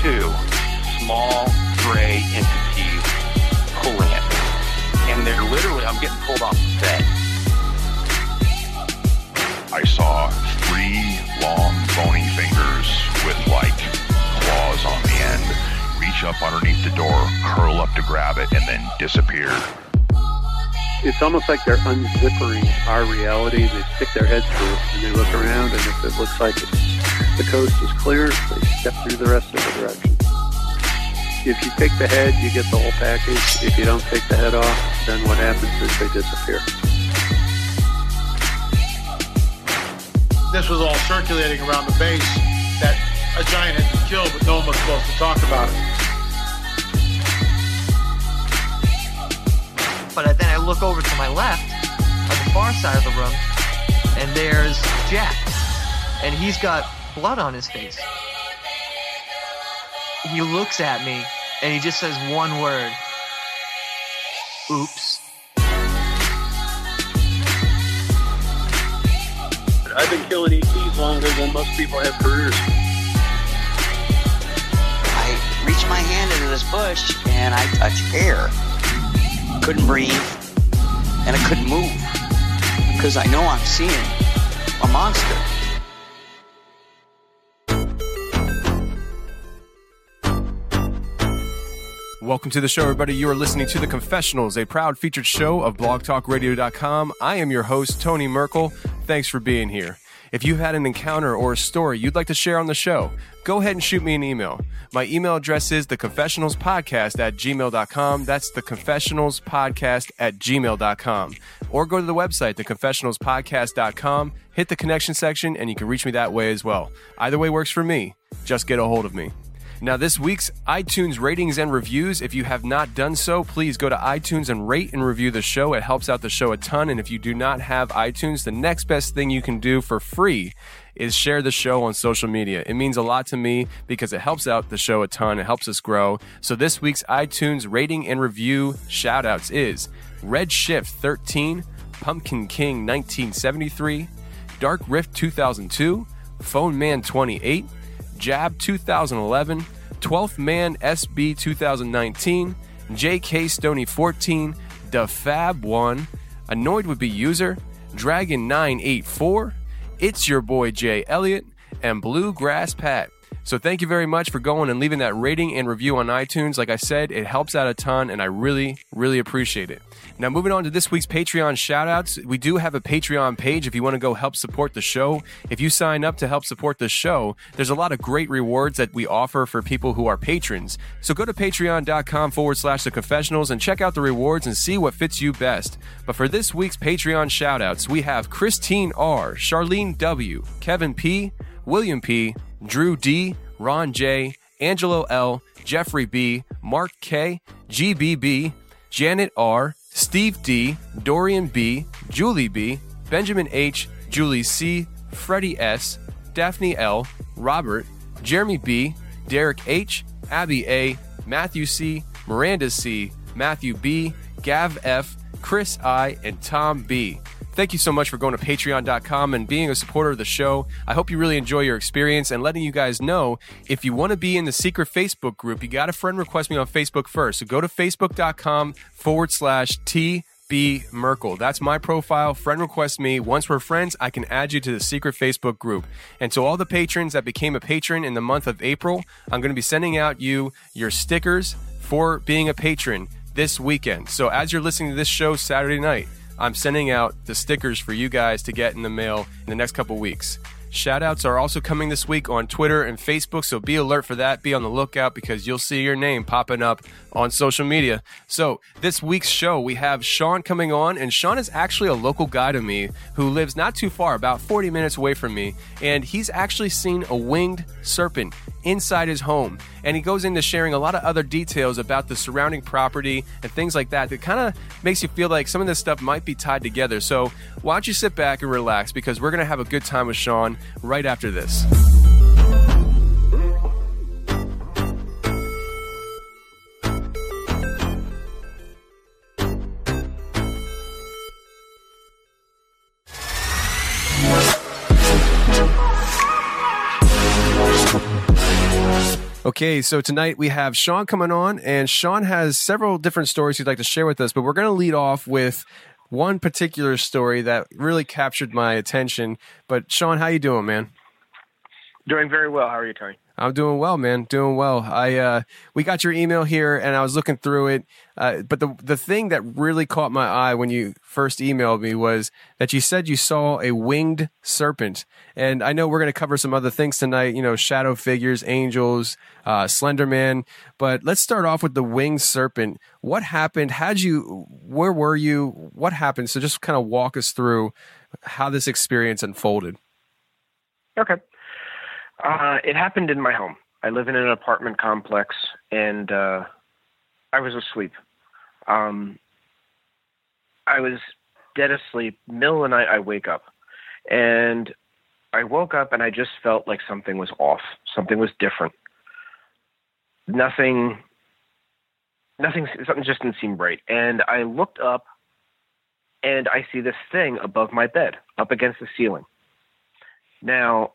two small gray entities pulling it. And they're literally, I'm getting pulled off the bed. I saw three long bony fingers with like claws on the end reach up underneath the door, curl up to grab it, and then disappear. It's almost like they're unzippering our reality. They stick their heads through and they look around, and if it looks like it's, the coast is clear, they step through the rest of the direction. If you take the head, you get the whole package. If you don't take the head off, then what happens is they disappear. This was all circulating around the base that a giant had been killed, but no one was supposed to talk about it. But then I look over to my left, on the far side of the room, and there's Jack. And he's got blood on his face. He looks at me, and he just says one word. Oops. I've been killing ETs longer than most people have careers. I reached my hand into this bush and I touched air. Couldn't breathe and I couldn't move because I know I'm seeing a monster. Welcome to the show, everybody. You are listening to The Confessionals, a proud featured show of blogtalkradio.com. I am your host, Tony Merkel. Thanks for being here. If you've had an encounter or a story you'd like to share on the show, go ahead and shoot me an email. My email address is theconfessionalspodcast at gmail.com. That's theconfessionalspodcast at gmail.com. Or go to the website, theconfessionalspodcast.com, hit the connection section, and you can reach me that way as well. Either way works for me. Just get a hold of me. Now, this week's iTunes ratings and reviews, if you have not done so, please go to iTunes and rate and review the show. It helps out the show a ton. And if you do not have iTunes, the next best thing you can do for free is share the show on social media. It means a lot to me because it helps out the show a ton. It helps us grow. So this week's iTunes rating and review shout outs is Redshift 13, Pumpkin King 1973, Dark Rift 2002, Phone Man 28, Jab 2011, 12th Man SB 2019, JK Stony 14, DeFab 1, Annoyed Would Be User, Dragon 984, It's Your Boy Jay Elliott, and Bluegrass Pat. So thank you very much for going and leaving that rating and review on iTunes. Like I said, it helps out a ton and I really, really appreciate it. Now, moving on to this week's Patreon shoutouts, we do have a Patreon page if you want to go help support the show. If you sign up to help support the show, there's a lot of great rewards that we offer for people who are patrons. So go to patreon.com forward slash the confessionals and check out the rewards and see what fits you best. But for this week's Patreon shoutouts, we have Christine R., Charlene W., Kevin P., William P., Drew D., Ron J., Angelo L., Jeffrey B., Mark K., GBB, Janet R., Steve D., Dorian B., Julie B., Benjamin H., Julie C., Freddie S., Daphne L., Robert, Jeremy B., Derek H., Abby A., Matthew C., Miranda C., Matthew B., Gav F., Chris I., and Tom B. Thank you so much for going to patreon.com and being a supporter of the show. I hope you really enjoy your experience and letting you guys know if you want to be in the secret Facebook group, you got a friend request me on Facebook first. So go to facebook.com forward slash T B Merkel. That's my profile. Friend request me. Once we're friends, I can add you to the secret Facebook group. And to all the patrons that became a patron in the month of April, I'm going to be sending out you your stickers for being a patron this weekend. So as you're listening to this show Saturday night, I'm sending out the stickers for you guys to get in the mail in the next couple weeks. Shoutouts are also coming this week on Twitter and Facebook, so be alert for that. Be on the lookout because you'll see your name popping up on social media. So, this week's show, we have Shawn coming on, and Shawn is actually a local guy to me who lives not too far, about 40 minutes away from me, and he's actually seen a winged serpent inside his home. And he goes into sharing a lot of other details about the surrounding property and things like that that kind of makes you feel like some of this stuff might be tied together. So, why don't you sit back and relax because we're going to have a good time with Shawn right after this. Okay, so tonight we have Shawn coming on, and Shawn has several different stories he'd like to share with us, but we're going to lead off with one particular story that really captured my attention. But Shawn, how you doing, man? Doing very well. How are you, Tony? I'm doing well, man. Doing well. I uh, we got your email here, and I was looking through it. Uh, but the the thing that really caught my eye when you first emailed me was that you said you saw a winged serpent. And I know we're going to cover some other things tonight. You know, shadow figures, angels, uh, Slenderman. But let's start off with the winged serpent. What happened? How'd you? Where were you? What happened? So just kind of walk us through how this experience unfolded. Okay. Uh, it happened in my home. I live in an apartment complex, and uh, I was asleep. Um, I was dead asleep. Middle of the night, I wake up, and I woke up, and I just felt like something was off. Something was different. Nothing. Nothing. Something just didn't seem right. And I looked up, and I see this thing above my bed, up against the ceiling. Now,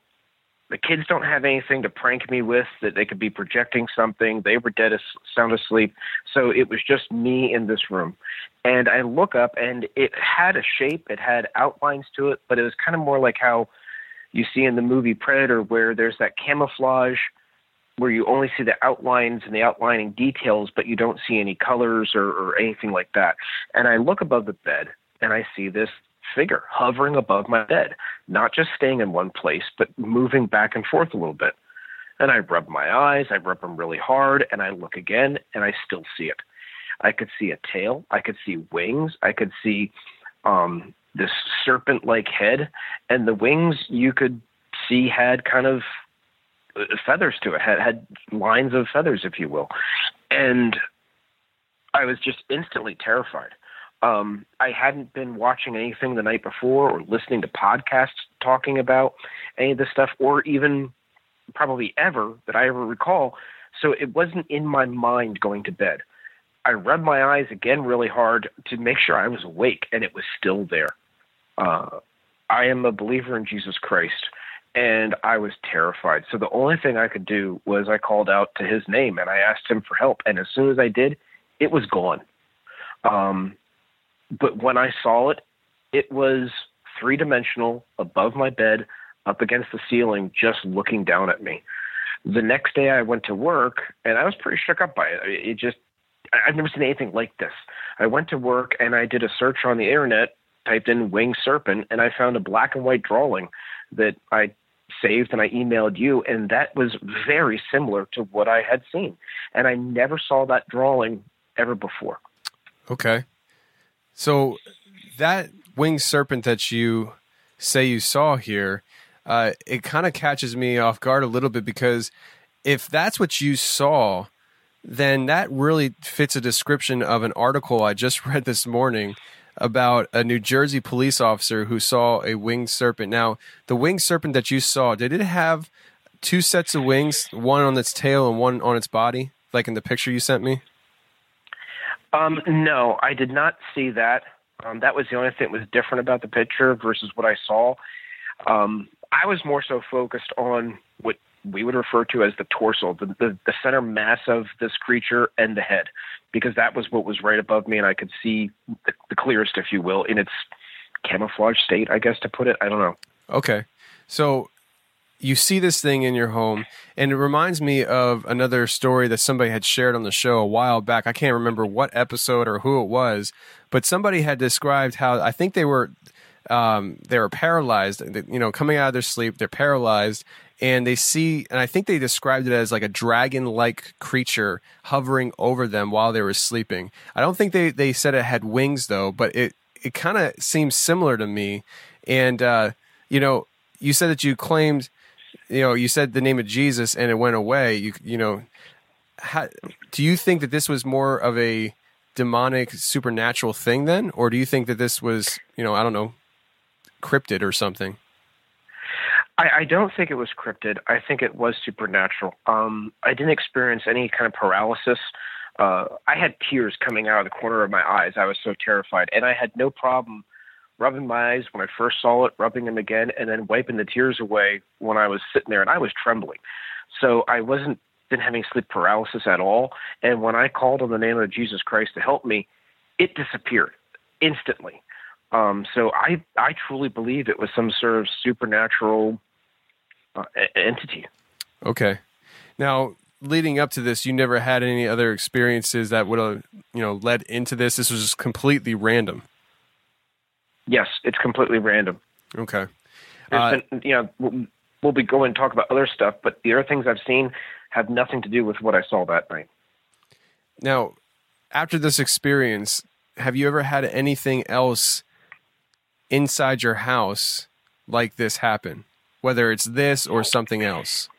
the kids don't have anything to prank me with that they could be projecting something. They were dead as sound asleep. So it was just me in this room. And I look up and it had a shape, it had outlines to it, but it was kind of more like how you see in the movie Predator where there's that camouflage where you only see the outlines and the outlining details, but you don't see any colors or, or anything like that. And I look above the bed and I see this figure hovering above my bed, not just staying in one place, but moving back and forth a little bit. And I rub my eyes, I rub them really hard, and I look again, and I still see it. I could see a tail, I could see wings, I could see um, this serpent like head, and the wings you could see had kind of uh, feathers to it, had, had lines of feathers, if you will. And I was just instantly terrified. Um, I hadn't been watching anything the night before or listening to podcasts talking about any of this stuff, or even probably ever that I ever recall. So it wasn't in my mind going to bed. I rubbed my eyes again really hard to make sure I was awake, and it was still there. Uh, I am a believer in Jesus Christ, and I was terrified. So the only thing I could do was I called out to his name and I asked him for help. And as soon as I did, it was gone. Um, but when I saw it, it was three dimensional above my bed, up against the ceiling, just looking down at me. The next day I went to work and I was pretty shook up by it. It just, I've never seen anything like this. I went to work and I did a search on the internet, typed in winged serpent, and I found a black and white drawing that I saved and I emailed you, and that was very similar to what I had seen. And I never saw that drawing ever before. Okay. So that winged serpent that you say you saw here, uh, it kind of catches me off guard a little bit because if that's what you saw, then that really fits a description of an article I just read this morning about a New Jersey police officer who saw a winged serpent. Now, the winged serpent that you saw, did it have two sets of wings, one on its tail and one on its body, like in the picture you sent me? Um, no, I did not see that. Um, that was the only thing that was different about the picture versus what I saw. Um, I was more so focused on what we would refer to as the torso, the, the, the center mass of this creature and the head, because that was what was right above me, and I could see the, the clearest, if you will, in its camouflage state, I guess to put it. I don't know. Okay. So you see this thing in your home, and it reminds me of another story that somebody had shared on the show a while back. I can't remember what episode or who it was, but somebody had described how I think they were um, they were paralyzed. You know, coming out of their sleep, they're paralyzed, and they see, and I think they described it as like a dragon-like creature hovering over them while they were sleeping. I don't think they they said it had wings though, but it it kind of seems similar to me. And uh, you know, you said that you claimed, you know, you said the name of Jesus and it went away. You you know, how, do you think that this was more of a demonic supernatural thing then, or do you think that this was, you know, I don't know, cryptid or something? I, I don't think it was cryptid. I think it was supernatural. Um, I didn't experience any kind of paralysis. Uh, I had tears coming out of the corner of my eyes. I was so terrified, and I had no problem rubbing my eyes when I first saw it, rubbing them again, and then wiping the tears away when I was sitting there, and I was trembling. So I wasn't didn't sleep paralysis at all. And when I called on the name of Jesus Christ to help me, it disappeared instantly. Um, so I I truly believe it was some sort of supernatural uh, entity. Okay. Now, leading up to this, you never had any other experiences that would have you know led into this. This was just completely random. Yes, it's completely random. Okay. Uh, been, you know, we'll, we'll be going to talk about other stuff, but the other things I've seen have nothing to do with what I saw that night. Now, after this experience, have you ever had anything else inside your house like this happen? Whether it's this or something else?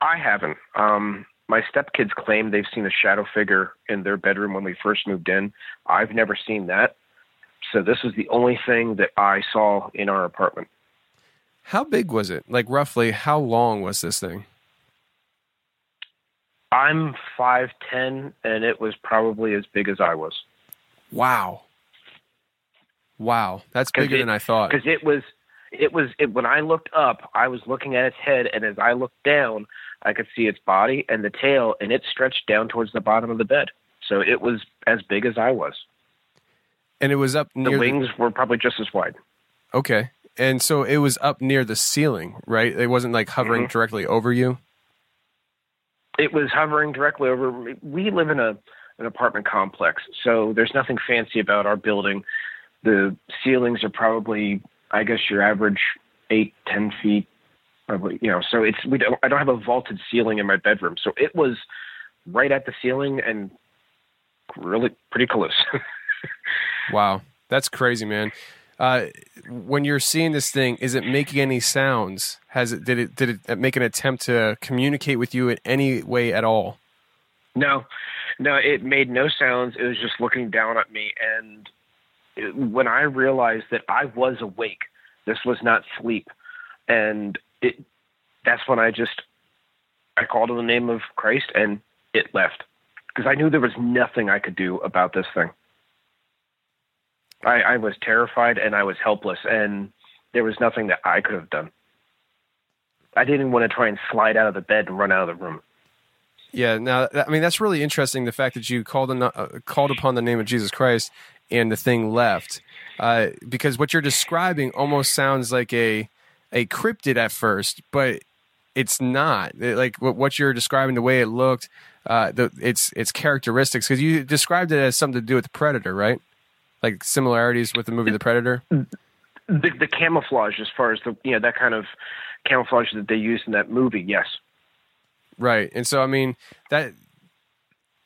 I haven't. Um, my stepkids claim they've seen a shadow figure in their bedroom when we first moved in. I've never seen that. So this was the only thing that I saw in our apartment. How big was it? Like roughly how long was this thing? I'm 5'10 and it was probably as big as I was. Wow. Wow, that's bigger it, than I thought. Because it was, it was it, when I looked up, I was looking at its head, and as I looked down, I could see its body and the tail, and it stretched down towards the bottom of the bed. So it was as big as I was. And it was up near the wings the... were probably just as wide. Okay, and so it was up near the ceiling, right? It wasn't like hovering mm-hmm. directly over you. It was hovering directly over. We live in a an apartment complex, so there's nothing fancy about our building the ceilings are probably, I guess, your average eight, ten feet, probably. You know, so it's we don't. I don't have a vaulted ceiling in my bedroom, so it was right at the ceiling and really pretty close. wow, that's crazy, man. Uh, when you're seeing this thing, is it making any sounds? Has it did it did it make an attempt to communicate with you in any way at all? No, no, it made no sounds. It was just looking down at me, and when I realized that I was awake, this was not sleep, and it that's when I just I called in the name of Christ and it left because I knew there was nothing I could do about this thing. I, I was terrified and I was helpless, and there was nothing that I could have done. I didn't want to try and slide out of the bed and run out of the room. Yeah, now I mean that's really interesting. The fact that you called uh, called upon the name of Jesus Christ and the thing left. Uh, because what you're describing almost sounds like a a cryptid at first, but it's not. It, like what you're describing, the way it looked, uh, the, its its characteristics. Because you described it as something to do with the Predator, right? Like similarities with the movie The Predator. The, the camouflage, as far as the you know that kind of camouflage that they used in that movie, yes. Right, and so I mean that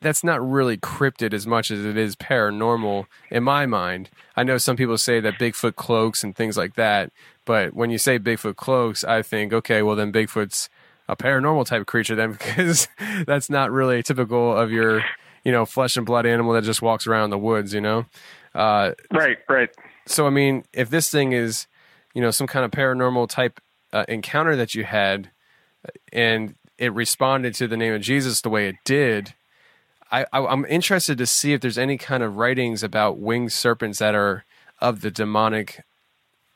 that's not really cryptid as much as it is paranormal in my mind. I know some people say that Bigfoot cloaks and things like that, but when you say Bigfoot cloaks, I think, okay, well then Bigfoot's a paranormal type of creature then because that's not really typical of your, you know, flesh and blood animal that just walks around the woods, you know. Uh, right, right. So I mean, if this thing is, you know, some kind of paranormal type uh, encounter that you had, and it responded to the name of Jesus the way it did, I, I I'm interested to see if there's any kind of writings about winged serpents that are of the demonic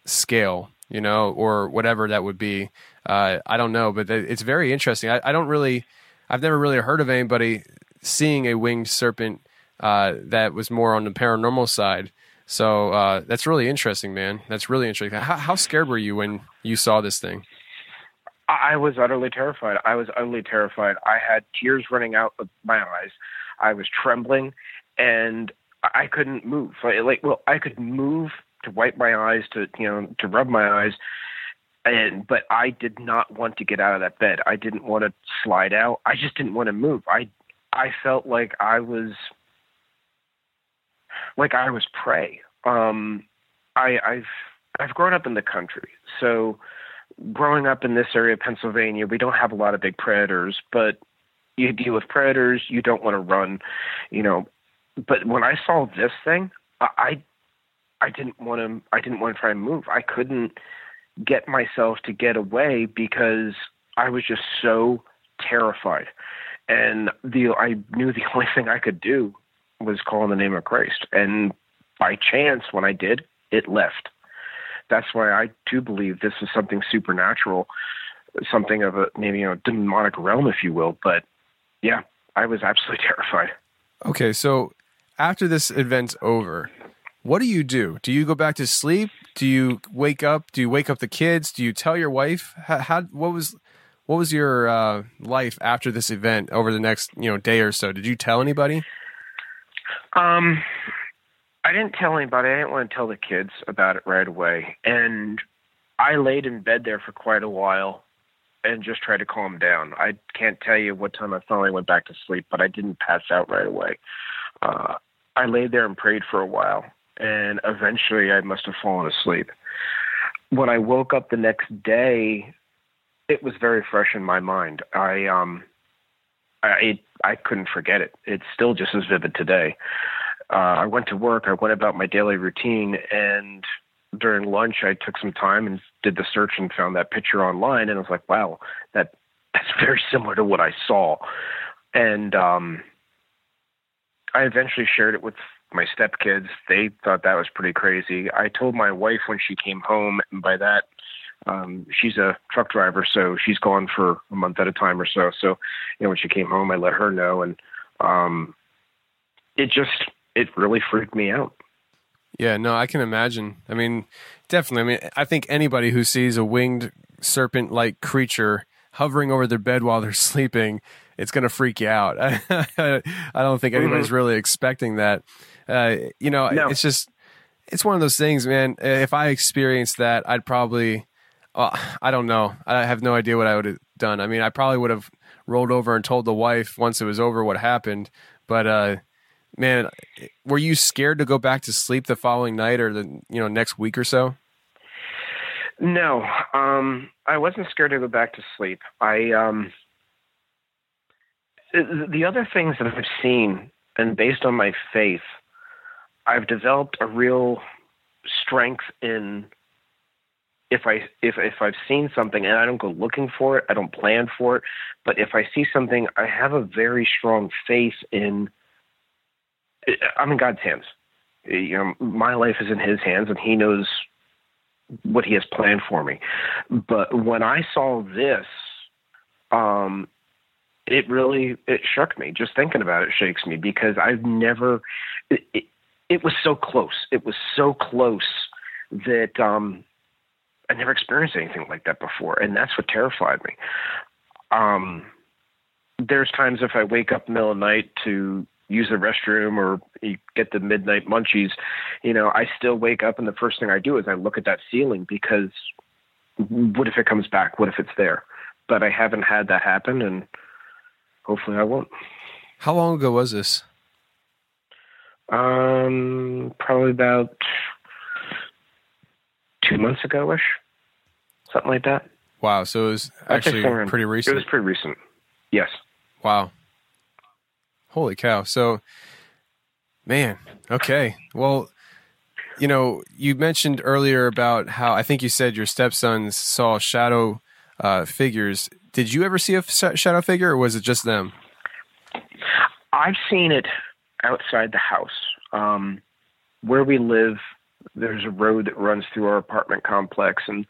scale, you know, or whatever that would be. Uh, I don't know, but it's very interesting. I, I, don't really, I've never really heard of anybody seeing a winged serpent uh, that was more on the paranormal side. So uh, that's really interesting, man. That's really interesting. How, how scared were you when you saw this thing? I was utterly terrified. I was utterly terrified. I had tears running out of my eyes. I was trembling, and I couldn't move. Like, well, I could move to wipe my eyes, to you know, to rub my eyes, and but I did not want to get out of that bed. I didn't want to slide out. I just didn't want to move. I I felt like I was like I was prey. Um, I, I've I've grown up in the country, so growing up in this area of Pennsylvania, we don't have a lot of big predators, but you deal with predators, you don't want to run, you know. But when I saw this thing, I I didn't want to I didn't want to try and move. I couldn't get myself to get away because I was just so terrified. And the I knew the only thing I could do was call in the name of Christ. And by chance when I did, it left. That's why I do believe this is something supernatural, something of a maybe you know demonic realm, if you will. But yeah, I was absolutely terrified. Okay, so after this event's over, what do you do? Do you go back to sleep? Do you wake up? Do you wake up the kids? Do you tell your wife? How, how what was what was your uh, life after this event over the next you know day or so? Did you tell anybody? Um, I didn't tell anybody. I didn't want to tell the kids about it right away, and I laid in bed there for quite a while and just tried to calm down. I can't tell you what time I finally went back to sleep, but I didn't pass out right away. Uh, I laid there and prayed for a while, and eventually I must have fallen asleep. When I woke up the next day, it was very fresh in my mind. I um, I I couldn't forget it. It's still just as vivid today. Uh, I went to work. I went about my daily routine, and during lunch, I took some time and did the search and found that picture online. And I was like, "Wow, that that's very similar to what I saw." And um, I eventually shared it with my stepkids. They thought that was pretty crazy. I told my wife when she came home, and by that, um, she's a truck driver, so she's gone for a month at a time or so. So, you know, when she came home, I let her know, and um, it just it really freaked me out. Yeah, no, I can imagine. I mean, definitely. I mean, I think anybody who sees a winged serpent-like creature hovering over their bed while they're sleeping, it's going to freak you out. I don't think anybody's mm-hmm. really expecting that. Uh, you know, no. it's just it's one of those things, man. If I experienced that, I'd probably uh, I don't know. I have no idea what I would have done. I mean, I probably would have rolled over and told the wife once it was over what happened. But uh, man, were you scared to go back to sleep the following night or the you know next week or so? No, um, I wasn't scared to go back to sleep. I um, the other things that I've seen, and based on my faith, I've developed a real strength in if I if if I've seen something and I don't go looking for it, I don't plan for it, but if I see something, I have a very strong faith in. I'm in God's hands. You know, my life is in His hands, and He knows what He has planned for me. But when I saw this, um, it really it shook me. Just thinking about it shakes me because I've never. It, it, it was so close. It was so close that um, I never experienced anything like that before, and that's what terrified me. Um, there's times if I wake up in the middle of the night to use the restroom or get the midnight munchies, you know, I still wake up and the first thing I do is I look at that ceiling because what if it comes back? What if it's there? But I haven't had that happen, and hopefully I won't. How long ago was this? Um, probably about two months ago ish, something like that. Wow. So it was actually pretty recent. It was pretty recent. Yes. Wow. Holy cow. So, man, okay. Well, you know, you mentioned earlier about how I think you said your stepsons saw shadow uh, figures. Did you ever see a shadow figure, or was it just them? I've seen it outside the house. Um, where we live, there's a road that runs through our apartment complex, and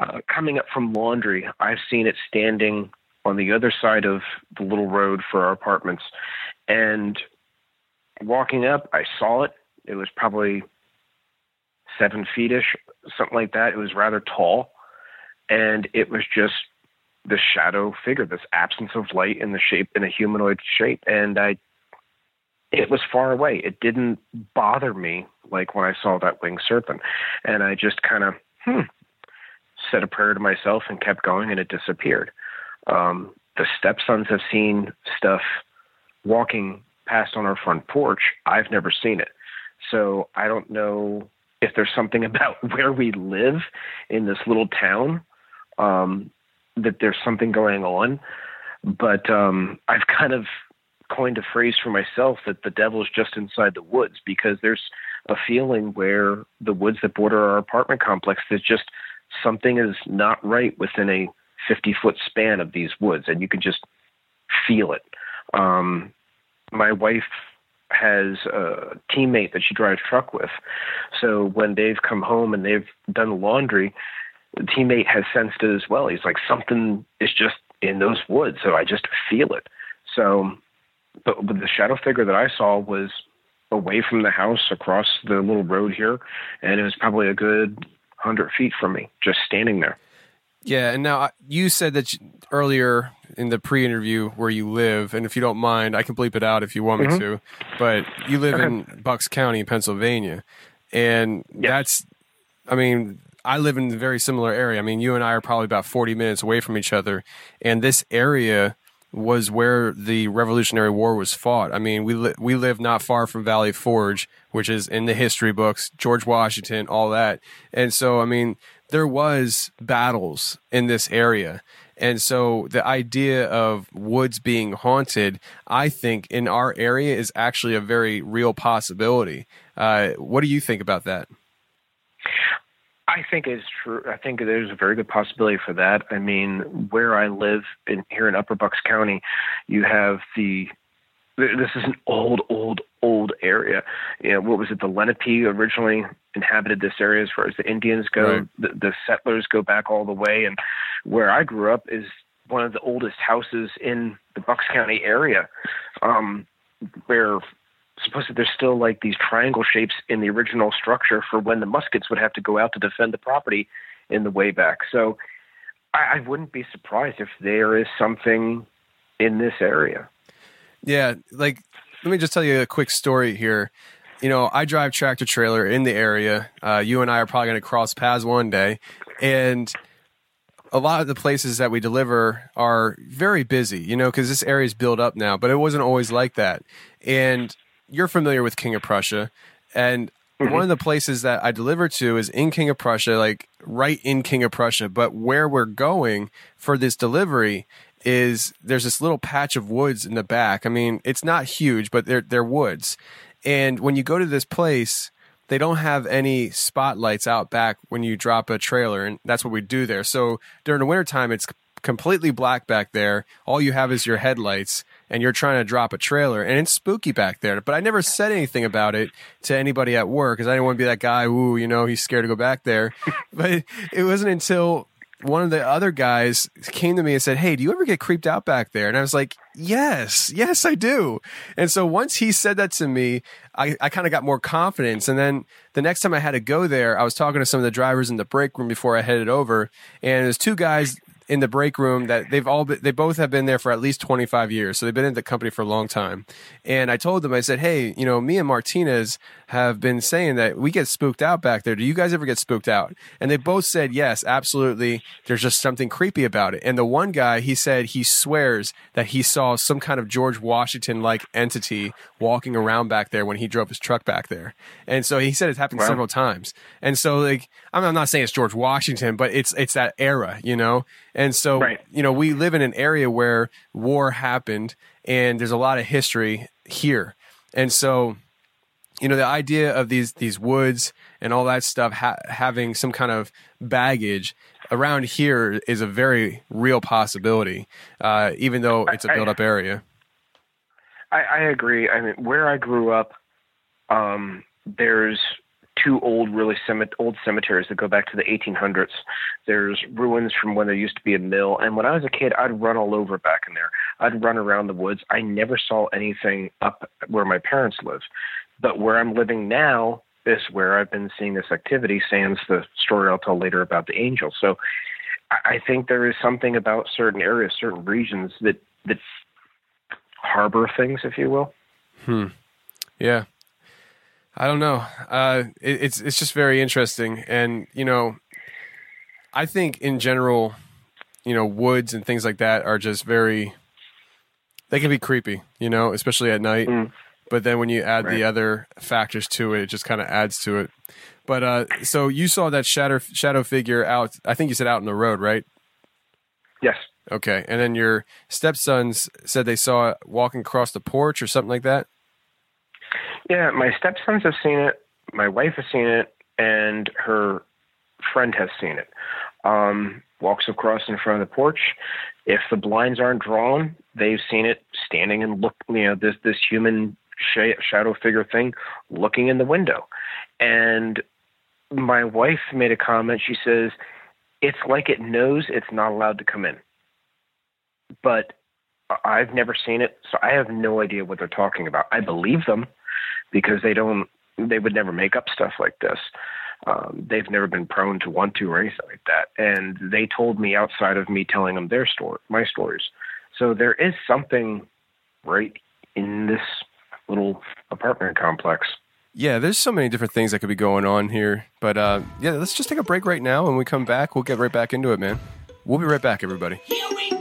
uh, coming up from laundry, I've seen it standing on the other side of the little road for our apartments. And walking up, I saw it. It was probably seven feet ish, something like that. It was rather tall. And it was just this shadow figure, this absence of light in the shape, in a humanoid shape. And I, it was far away. It didn't bother me like when I saw that winged serpent. And I just kind of, hmm, said a prayer to myself and kept going and it disappeared. Um, the stepsons have seen stuff walking past on our front porch. I've never seen it. So I don't know if there's something about where we live in this little town um, that there's something going on. But um, I've kind of coined a phrase for myself that the devil's just inside the woods because there's a feeling where the woods that border our apartment complex, there's just something is not right within a 50 foot span of these woods, and you can just feel it. Um, my wife has a teammate that she drives truck with. So when they've come home and they've done the laundry, the teammate has sensed it as well. He's like, something is just in those woods. So I just feel it. So, but, but the shadow figure that I saw was away from the house across the little road here. And it was probably a good 100 feet from me, just standing there. Yeah, and now you said that you, earlier in the pre-interview where you live, and if you don't mind, I can bleep it out if you want me mm-hmm. to. But you live in Bucks County, Pennsylvania, and that's, I mean, I live in a very similar area. I mean, you and I are probably about forty minutes away from each other, and this area was where the Revolutionary War was fought. I mean, we li- we live not far from Valley Forge, which is in the history books, George Washington, all that, and so I mean there was battles in this area. And so the idea of woods being haunted, I think in our area is actually a very real possibility. Uh, what do you think about that? I think it's true. I think there's a very good possibility for that. I mean, where I live in here in Upper Bucks County, you have the this is an old, old, old area. You know, what was it? The Lenape originally inhabited this area as far as the Indians go. Right. The, the settlers go back all the way. And where I grew up is one of the oldest houses in the Bucks County area, um, where supposedly there's still like these triangle shapes in the original structure for when the muskets would have to go out to defend the property in the way back. So I, I wouldn't be surprised if there is something in this area. Yeah, like let me just tell you a quick story here. You know, I drive tractor trailer in the area. Uh, you and I are probably going to cross paths one day, and a lot of the places that we deliver are very busy. You know, because this area is built up now, but it wasn't always like that. And you're familiar with King of Prussia, and Mm-hmm. One of the places that I deliver to is in King of Prussia, like right in King of Prussia. But where we're going for this delivery is there's this little patch of woods in the back. I mean, it's not huge, but they're they're woods. And when you go to this place, they don't have any spotlights out back when you drop a trailer, and that's what we do there. So during the wintertime, it's completely black back there. All you have is your headlights, and you're trying to drop a trailer, and it's spooky back there. But I never said anything about it to anybody at work because I didn't want to be that guy. Ooh, you know, he's scared to go back there. but it wasn't until one of the other guys came to me and said, Hey, do you ever get creeped out back there? And I was like, Yes, yes, I do. And so once he said that to me, I, I kind of got more confidence. And then the next time I had to go there, I was talking to some of the drivers in the break room before I headed over. And there's two guys in the break room that they've all been, they both have been there for at least 25 years. So they've been in the company for a long time. And I told them, I said, Hey, you know, me and Martinez have been saying that we get spooked out back there. Do you guys ever get spooked out? And they both said, yes, absolutely. There's just something creepy about it. And the one guy, he said he swears that he saw some kind of George Washington like entity walking around back there when he drove his truck back there. And so he said it's happened wow. several times. And so like, I'm not saying it's George Washington, but it's, it's that era, you know? And so, right. you know, we live in an area where war happened and there's a lot of history here. And so you know the idea of these these woods and all that stuff ha- having some kind of baggage around here is a very real possibility, uh, even though it's a built up area. I, I agree. I mean, where I grew up, um, there's two old, really cement, old cemeteries that go back to the 1800s. There's ruins from when there used to be a mill, and when I was a kid, I'd run all over back in there. I'd run around the woods. I never saw anything up where my parents live, but where I'm living now is where I've been seeing this activity. Sans the story I'll tell later about the angel. So. I think there is something about certain areas, certain regions that that harbor things, if you will. Hmm. Yeah. I don't know. Uh, it, it's it's just very interesting, and you know, I think in general, you know, woods and things like that are just very. They can be creepy, you know, especially at night. But then when you add the other factors to it, it just kind of adds to it. But uh, so you saw that shadow shadow figure out. I think you said out in the road, right? Yes. Okay, and then your stepsons said they saw it walking across the porch or something like that. Yeah, my stepsons have seen it. My wife has seen it, and her friend has seen it. Um, walks across in front of the porch. If the blinds aren't drawn, they've seen it standing and look. You know, this this human sh- shadow figure thing looking in the window. And my wife made a comment. She says, "It's like it knows it's not allowed to come in." But I've never seen it, so I have no idea what they're talking about. I believe them because they don't they would never make up stuff like this um, they've never been prone to want to or anything like that and they told me outside of me telling them their story my stories so there is something right in this little apartment complex Yeah, there's so many different things that could be going on here. But uh, yeah, let's just take a break right now. When we come back, we'll get right back into it, man. We'll be right back, everybody. This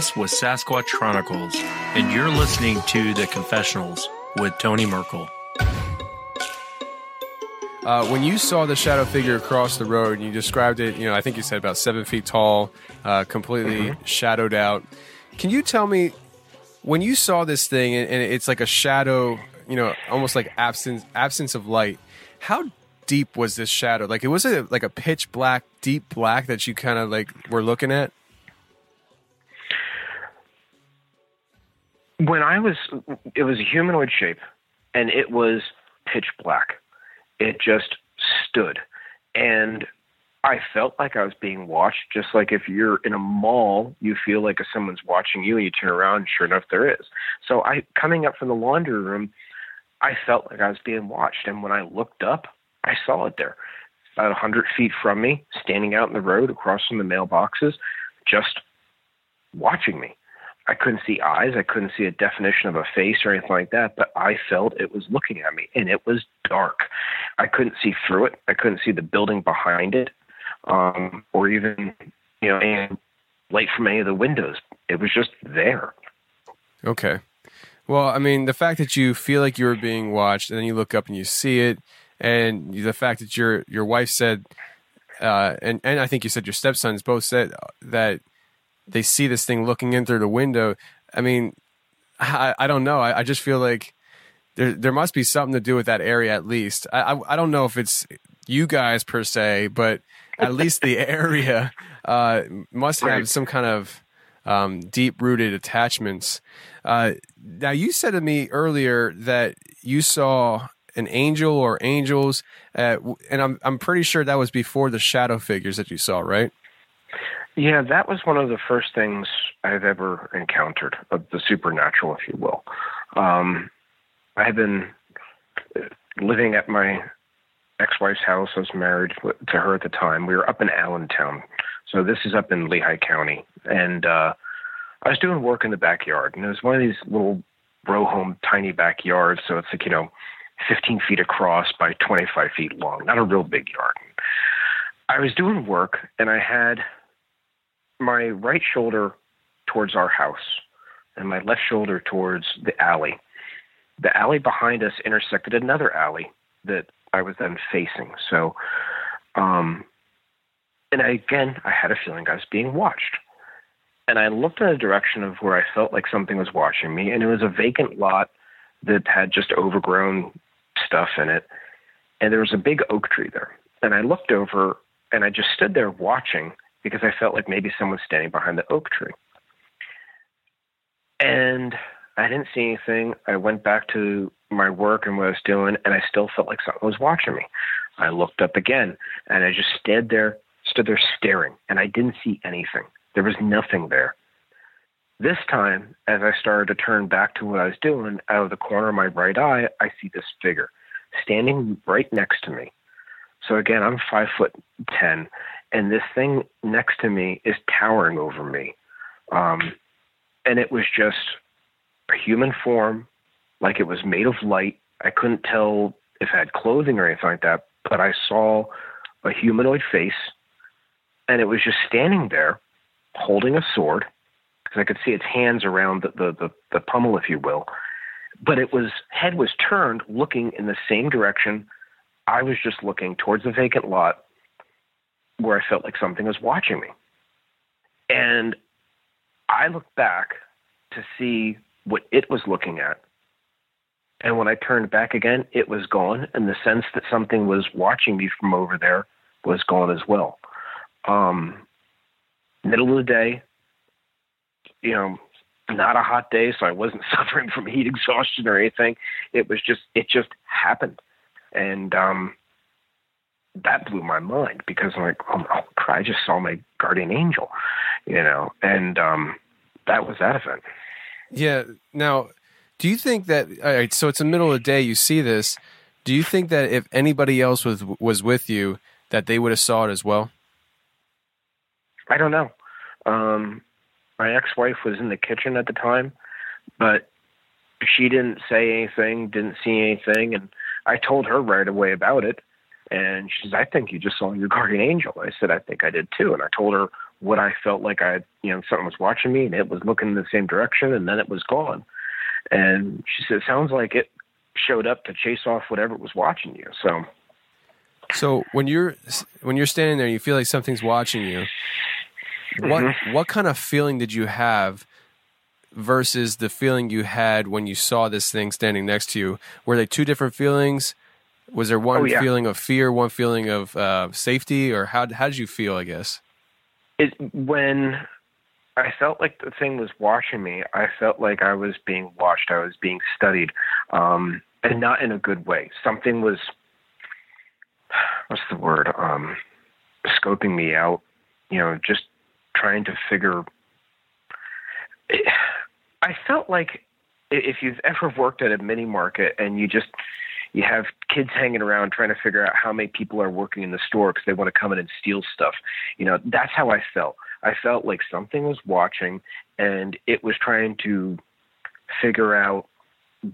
This is with Sasquatch Chronicles, and you're listening to The Confessionals with Tony Merkel. Uh, when you saw the shadow figure across the road, and you described it, you know, I think you said about seven feet tall, uh, completely shadowed out. Can you tell me when you saw this thing, and, and it's like a shadow, you know, almost like absence absence of light? How deep was this shadow? Like, it was a like a pitch black, deep black that you kind of like were looking at. When I was, it was a humanoid shape, and it was pitch black. It just stood, and I felt like I was being watched. Just like if you're in a mall, you feel like if someone's watching you, and you turn around, sure enough, there is. So I, coming up from the laundry room, I felt like I was being watched, and when I looked up, I saw it there, about a hundred feet from me, standing out in the road across from the mailboxes, just watching me. I couldn't see eyes. I couldn't see a definition of a face or anything like that, but I felt it was looking at me and it was dark. I couldn't see through it. I couldn't see the building behind it um, or even, you know, any light from any of the windows. It was just there. Okay. Well, I mean, the fact that you feel like you were being watched, and then you look up and you see it, and the fact that your your wife said, uh, and and I think you said your stepsons both said that they see this thing looking in through the window. I mean, I, I don't know. I, I just feel like there there must be something to do with that area at least. I, I, I don't know if it's you guys per se, but at least the area uh, must have some kind of um, deep rooted attachments. Uh, now you said to me earlier that you saw an angel or angels, uh, and I'm I'm pretty sure that was before the shadow figures that you saw, right? Yeah, that was one of the first things I've ever encountered of the supernatural, if you will. Um, I had been uh, living at my ex-wife's house. I was married to her at the time. We were up in Allentown, so this is up in Lehigh County, and uh, I was doing work in the backyard, and it was one of these little row home, tiny backyards. So it's like you know, 15 feet across by 25 feet long, not a real big yard. I was doing work, and I had my right shoulder towards our house and my left shoulder towards the alley. The alley behind us intersected another alley that I was then facing. So, um, and I, again, I had a feeling I was being watched. And I looked in the direction of where I felt like something was watching me, and it was a vacant lot that had just overgrown stuff in it. And there was a big oak tree there. And I looked over and I just stood there watching because I felt like maybe someone was standing behind the oak tree. And I didn't see anything. I went back to my work and what I was doing, and I still felt like something was watching me. I looked up again, and I just stood there, stood there staring, and I didn't see anything. There was nothing there. This time, as I started to turn back to what I was doing, out of the corner of my right eye, I see this figure standing right next to me. So again, I'm five foot ten, and this thing next to me is towering over me. Um, and it was just a human form, like it was made of light. I couldn't tell if it had clothing or anything like that, but I saw a humanoid face, and it was just standing there, holding a sword, because I could see its hands around the, the, the, the pommel, if you will. But it was head was turned, looking in the same direction. I was just looking towards the vacant lot, where I felt like something was watching me. And I looked back to see what it was looking at. And when I turned back again, it was gone. And the sense that something was watching me from over there was gone as well. Um, middle of the day, you know, not a hot day, so I wasn't suffering from heat exhaustion or anything. It was just, it just happened. And, um, that blew my mind because I'm like, oh, crap, I just saw my guardian angel, you know, and um, that was that event. Yeah. Now, do you think that? All right. So it's the middle of the day. You see this. Do you think that if anybody else was was with you, that they would have saw it as well? I don't know. Um, my ex-wife was in the kitchen at the time, but she didn't say anything, didn't see anything, and I told her right away about it. And she says, "I think you just saw your guardian angel." I said, "I think I did too." And I told her what I felt like I, you know, something was watching me, and it was looking in the same direction, and then it was gone. And she said, "Sounds like it showed up to chase off whatever was watching you." So So when you're when you're standing there, you feel like something's watching you. What Mhm. what kind of feeling did you have versus the feeling you had when you saw this thing standing next to you? Were they two different feelings? Was there one Oh, yeah. feeling of fear, one feeling of uh, safety, or how how did you feel? I guess. it when I felt like the thing was watching me, I felt like I was being watched, I was being studied, um, and not in a good way. Something was what's the word? Um, scoping me out, you know, just trying to figure. I felt like if you've ever worked at a mini market and you just you have kids hanging around trying to figure out how many people are working in the store because they want to come in and steal stuff. You know, that's how I felt. I felt like something was watching and it was trying to figure out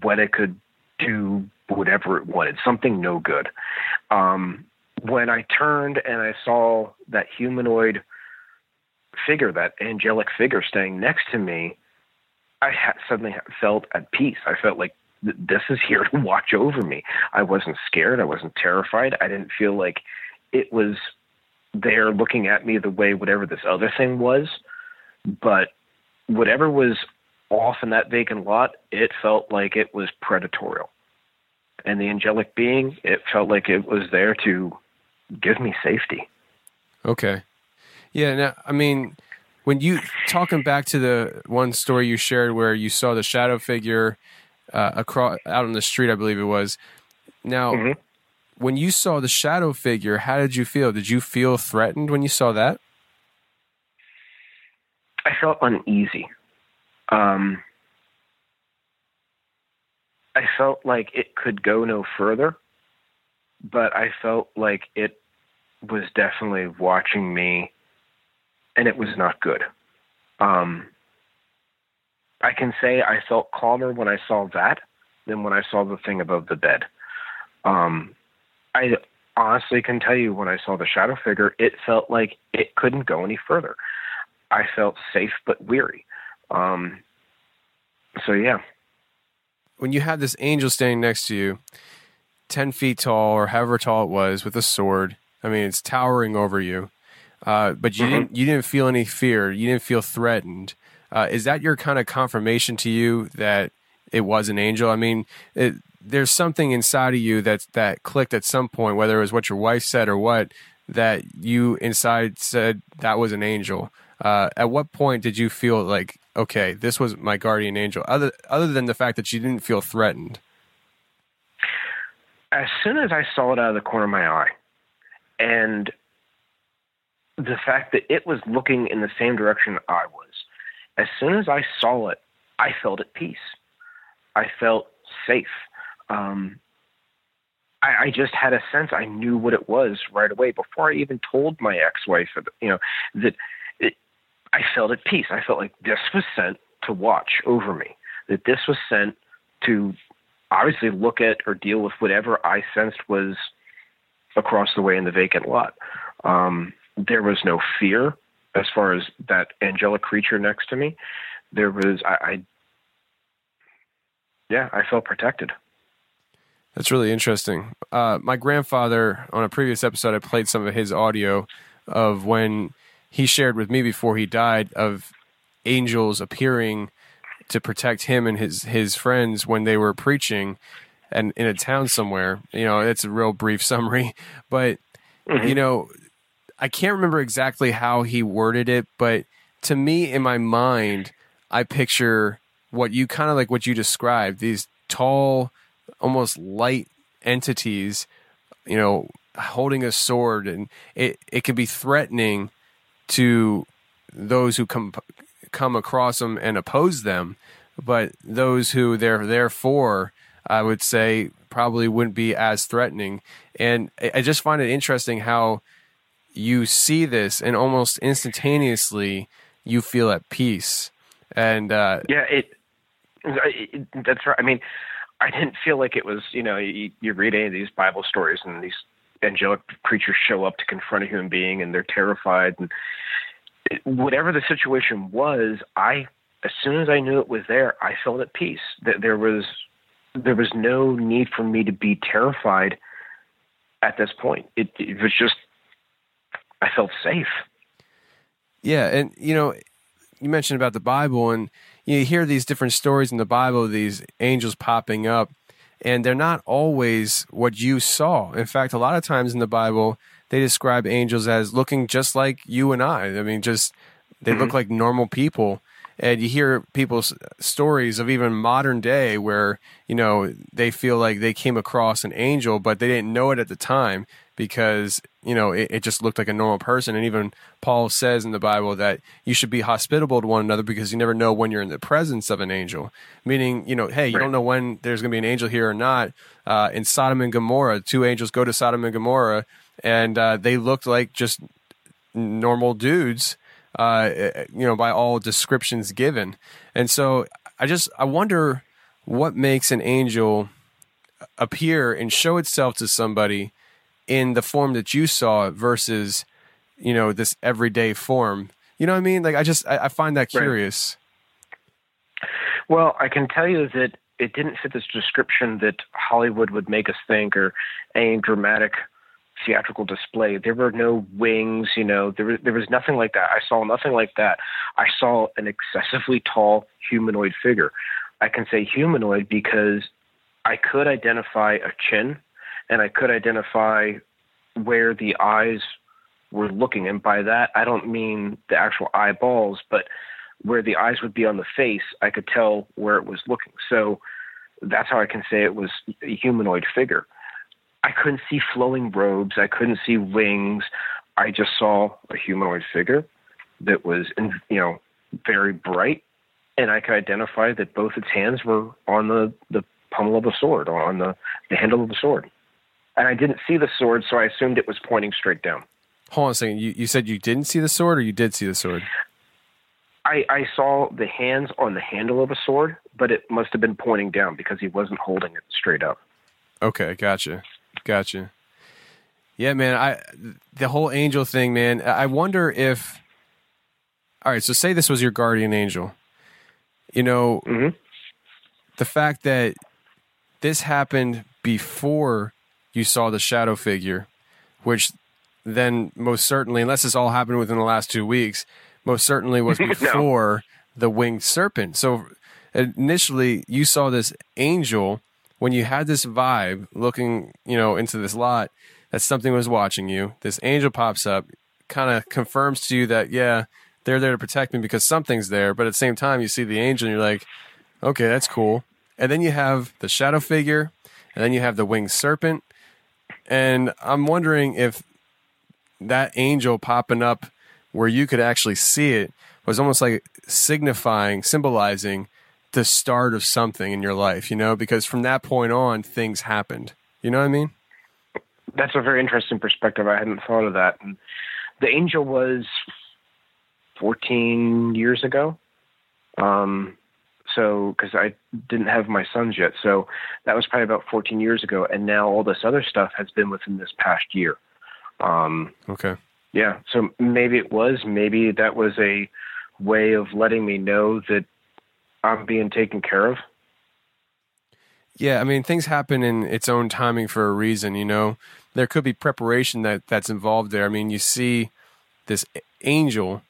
what it could do, whatever it wanted, something no good. Um, when I turned and I saw that humanoid figure, that angelic figure staying next to me, I suddenly felt at peace. I felt like th- this is here to watch over me. I wasn't scared. I wasn't terrified. I didn't feel like it was there looking at me the way whatever this other thing was. But whatever was off in that vacant lot, it felt like it was predatorial. And the angelic being, it felt like it was there to give me safety. Okay. Yeah. Now, I mean, when you talking back to the one story you shared where you saw the shadow figure uh, across out on the street, I believe it was. Now, Mm-hmm. when you saw the shadow figure, how did you feel? Did you feel threatened when you saw that? I felt uneasy. Um, I felt like it could go no further, but I felt like it was definitely watching me, and it was not good. Um, I can say I felt calmer when I saw that than when I saw the thing above the bed. Um, I honestly can tell you when I saw the shadow figure, it felt like it couldn't go any further. I felt safe but weary. Um, so yeah, When you had this angel standing next to you, 10 feet tall or however tall it was with a sword, I mean, it's towering over you. Uh, but you Mhm. didn't you didn't feel any fear. You didn't feel threatened. Uh, is that your kind of confirmation to you that it was an angel? I mean, it, there's something inside of you that that clicked at some point, whether it was what your wife said or what, that you inside said that was an angel. Uh, at what point did you feel like, okay, this was my guardian angel? Other other than the fact that you didn't feel threatened. as soon as I saw it out of the corner of my eye, and the fact that it was looking in the same direction I was, as soon as I saw it, I felt at peace. I felt safe. Um, I, I just had a sense I knew what it was right away before I even told my ex-wife, you know, that it, I felt at peace. I felt like this was sent to watch over me. That this was sent to obviously look at or deal with whatever I sensed was across the way in the vacant lot. Um, there was no fear as far as that angelic creature next to me. There was, I, I yeah, I felt protected. That's really interesting. Uh, my grandfather, on a previous episode, I played some of his audio of when he shared with me before he died of angels appearing to protect him and his his friends when they were preaching and in a town somewhere. You know, it's a real brief summary, but you know, I can't remember exactly how he worded it, but to me in my mind, I picture what you kind of like what you described, these tall almost light entities, you know, holding a sword, and it it can be threatening to those who come come across them and oppose them, but those who they're there for, I would say, probably wouldn't be as threatening. And I I just find it interesting how you see this, and almost instantaneously you feel at peace. And uh, Yeah, it, it. That's right. I mean, I didn't feel like it was. You know, you, you read any of these Bible stories, and these angelic creatures show up to confront a human being, and they're terrified. And whatever the situation was, I, as soon as I knew it was there, I felt at peace. That there was, there was no need for me to be terrified. At this point, it, it was just, I felt safe. Yeah, and you know, you mentioned about the Bible, and you hear these different stories in the Bible, these angels popping up, and they're not always what you saw. In fact, a lot of times in the Bible, they describe angels as looking just like you and I. I mean, just they look mm-hmm. like normal people. And you hear people's stories of even modern day where, you know, they feel like they came across an angel, but they didn't know it at the time because, you know, it, it just looked like a normal person. And even Paul says in the Bible that you should be hospitable to one another because you never know when you're in the presence of an angel. Meaning, you know, hey, you don't know when there's going to be an angel here or not. Uh, in Sodom and Gomorrah, two angels go to Sodom and Gomorrah, and uh, they looked like just normal dudes uh, you know, by all descriptions given. And so I just I wonder what makes an angel appear and show itself to somebody in the form that you saw versus, you know, this everyday form. You know what I mean? Like I just I, I find that Right. curious. Well, I can tell you that it didn't fit this description that Hollywood would make us think or any dramatic theatrical display. There were no wings, you know, there was, there was nothing like that. I saw nothing like that. I saw an excessively tall humanoid figure. I can say humanoid because I could identify a chin and I could identify where the eyes were looking. And by that, I don't mean the actual eyeballs, but where the eyes would be on the face, I could tell where it was looking. So that's how I can say it was a humanoid figure. I couldn't see flowing robes. I couldn't see wings. I just saw a humanoid figure that was, you know, very bright, and I could identify that both its hands were on the the pommel of a sword, on the the handle of the sword. And I didn't see the sword, so I assumed it was pointing straight down. Hold on a second. You you said you didn't see the sword, or you did see the sword? I, I saw the hands on the handle of a sword, but it must have been pointing down because he wasn't holding it straight up. Okay, gotcha, gotcha. Yeah, man. I the whole angel thing, man. I wonder if. All right, so say this was your guardian angel. You know, mm-hmm. the fact that this happened before you saw the shadow figure, which then most certainly, unless this all happened within the last two weeks, most certainly was before no. the winged serpent. So initially, you saw this angel when you had this vibe looking, you know, into this lot that something was watching you. This angel pops up, kind of confirms to you that yeah, they're there to protect me because something's there. But at the same time, you see the angel and you're like, okay, that's cool. And then you have the shadow figure, and then you have the winged serpent. And I'm wondering if that angel popping up where you could actually see it was almost like signifying, symbolizing the start of something in your life, you know, because from that point on, things happened. You know what I mean? That's a very interesting perspective. I hadn't thought of that. And the angel was 14 years ago. Um, so, because I didn't have my sons yet. So that was probably about 14 years ago. And now all this other stuff has been within this past year. Um, okay. Yeah. So maybe it was. Maybe that was a way of letting me know that I'm being taken care of. Yeah, I mean things happen in its own timing for a reason, you know. There could be preparation that that's involved there. I mean, you see this angel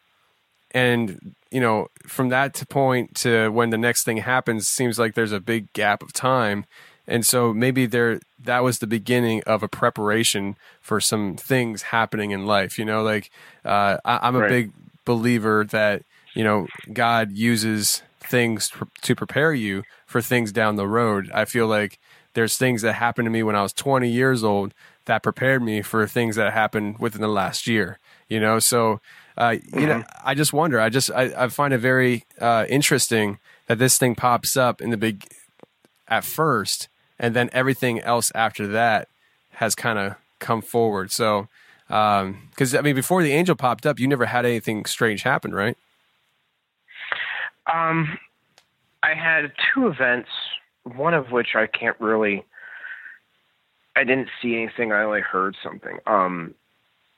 and you know, from that to point to when the next thing happens seems like there's a big gap of time and so maybe there that was the beginning of a preparation for some things happening in life. You know, like uh, I, am a right. big believer that you know God uses things to prepare you for things down the road. I feel like there's things that happened to me when I was 20 years old that prepared me for things that happened within the last year. You know, so uh, mm-hmm. you know, mm-hmm. I just wonder. I just I, I find it very uh, interesting that this thing pops up in the big at first and then everything else after that has kind of come forward. So, because um, I mean, before the angel popped up, you never had anything strange happen, right? Um, I had two events, one of which I can't really. I didn't see anything. I only heard something. Um,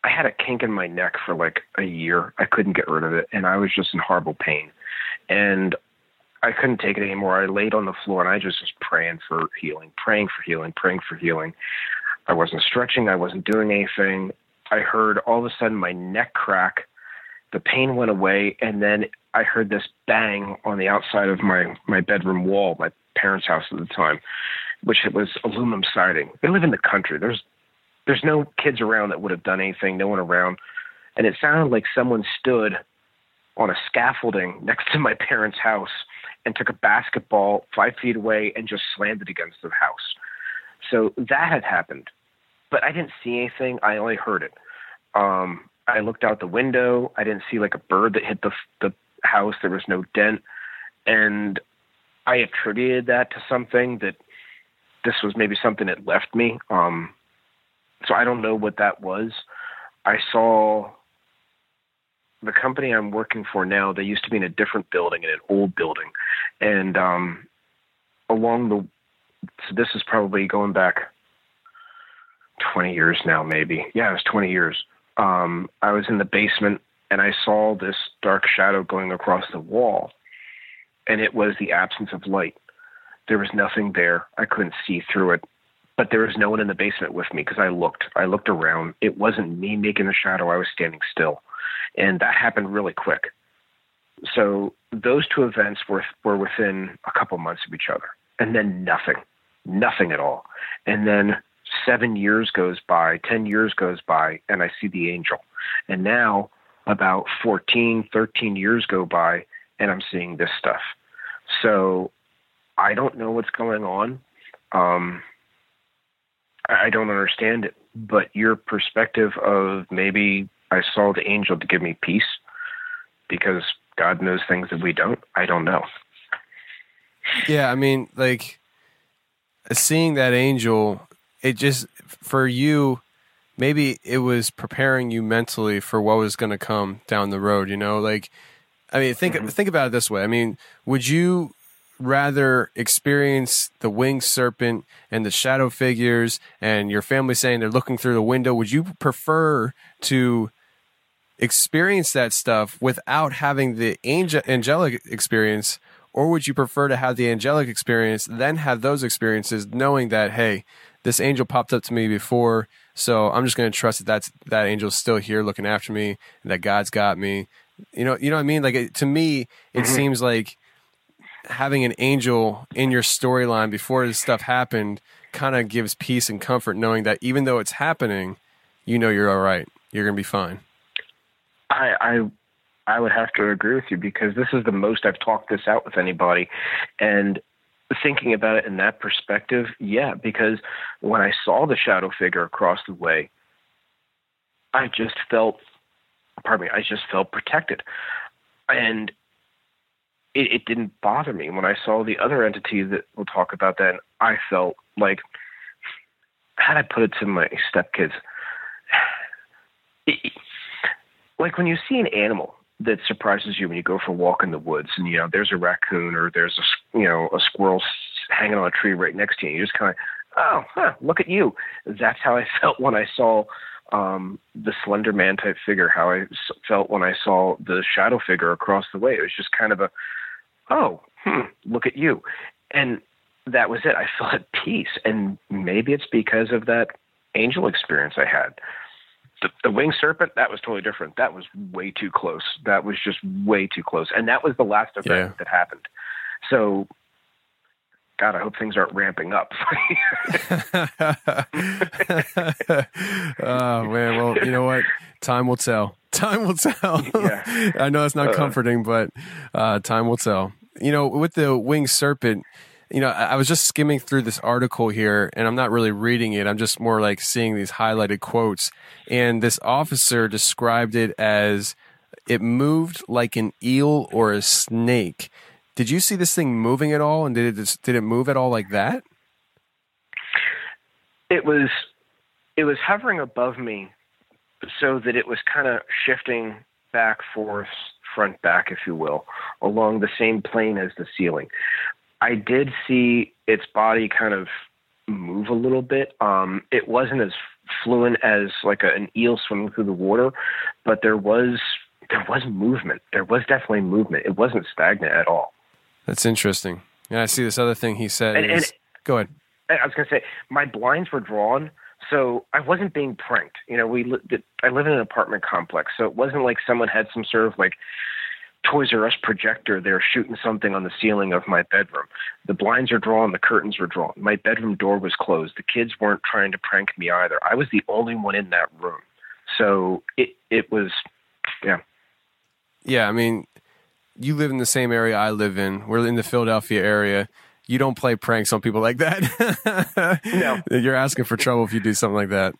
I had a kink in my neck for like a year. I couldn't get rid of it, and I was just in horrible pain. And I couldn't take it anymore. I laid on the floor and I just was praying for healing, praying for healing, praying for healing. I wasn't stretching. I wasn't doing anything. I heard all of a sudden my neck crack. The pain went away, and then I heard this bang on the outside of my my bedroom wall, my parents' house at the time, which it was aluminum siding. They live in the country. There's there's no kids around that would have done anything. No one around, and it sounded like someone stood on a scaffolding next to my parents' house and took a basketball five feet away and just slammed it against the house. So that had happened, but I didn't see anything. I only heard it. Um, I looked out the window. I didn't see like a bird that hit the the house. There was no dent, and I attributed that to something that this was maybe something that left me. Um, so I don't know what that was. I saw the company I'm working for now, they used to be in a different building, in an old building, and um, along the so this is probably going back 20 years now, maybe. Yeah, it was 20 years. Um, I was in the basement and I saw this dark shadow going across the wall, and it was the absence of light. There was nothing there. I couldn't see through it, but there was no one in the basement with me because I looked. I looked around. It wasn't me making the shadow. I was standing still, and that happened really quick. So those two events were were within a couple months of each other, and then nothing, nothing at all. And then seven years goes by, ten years goes by, and I see the angel. And now about 14, 13 years go by, and I'm seeing this stuff. So I don't know what's going on. Um, I don't understand it. But your perspective of maybe I saw the angel to give me peace because God knows things that we don't, I don't know. Yeah, I mean, like seeing that angel, it just for you, maybe it was preparing you mentally for what was going to come down the road. You know, like I mean, think mm-hmm. think about it this way. I mean, would you rather experience the winged serpent and the shadow figures and your family saying they're looking through the window? Would you prefer to experience that stuff without having the angel- angelic experience? Or would you prefer to have the angelic experience, then have those experiences, knowing that, hey, this angel popped up to me before, so I'm just going to trust that that's, that angel's still here looking after me, and that God's got me. You know, you know what I mean? Like it, to me, it Mhm. seems like having an angel in your storyline before this stuff happened kind of gives peace and comfort, knowing that even though it's happening, you know you're all right. You're going to be fine. I, I I would have to agree with you because this is the most I've talked this out with anybody, and thinking about it in that perspective, yeah. Because when I saw the shadow figure across the way, I just felt, pardon me, I just felt protected, and it, it didn't bother me when I saw the other entity that we'll talk about. Then I felt like, how I put it to my stepkids? Like when you see an animal that surprises you when you go for a walk in the woods and you know there's a raccoon or there's a you know a squirrel hanging on a tree right next to you you just kind of oh huh, look at you that's how i felt when i saw um the slender man type figure how i felt when i saw the shadow figure across the way it was just kind of a oh hmm, look at you. And that was it. I felt at peace. And maybe it's because of that angel experience i had. The, the winged serpent that was totally different. That was way too close. That was just way too close. And that was the last event Yeah. that happened. So god i hope things aren't ramping up oh man, well, you know what? Time will tell. Time will tell. I know it's not Uh. comforting, but uh, time will tell. You know, with the winged serpent, you know, I was just skimming through this article here, and I'm not really reading it. I'm just more like seeing these highlighted quotes. And this officer described it as it moved like an eel or a snake. Did you see this thing moving at all? And did it did it move at all like that? it was it was hovering above me so that it was kind of shifting back forth front back if you will along the same plane as the ceiling. I did see its body kind of move a little bit. Um it wasn't as fluent as like a, an eel swimming through the water but there was there was movement. There was definitely movement. It wasn't stagnant at all That's interesting. And I see this other thing he said. And- is, and- go ahead. I was going to say my blinds were drawn, so I wasn't being pranked. You know, we li- I live in an apartment complex, so it wasn't like someone had some sort of like Toys R Us projector. They're shooting something on the ceiling of my bedroom. The blinds are drawn, the curtains were drawn. My bedroom door was closed. The kids weren't trying to prank me either. I was the only one in that room, so it it was, yeah. Yeah, I mean, you live in the same area I live in. We're in the Philadelphia area. You don't play pranks on people like that. no. You're asking for trouble if you do something like that.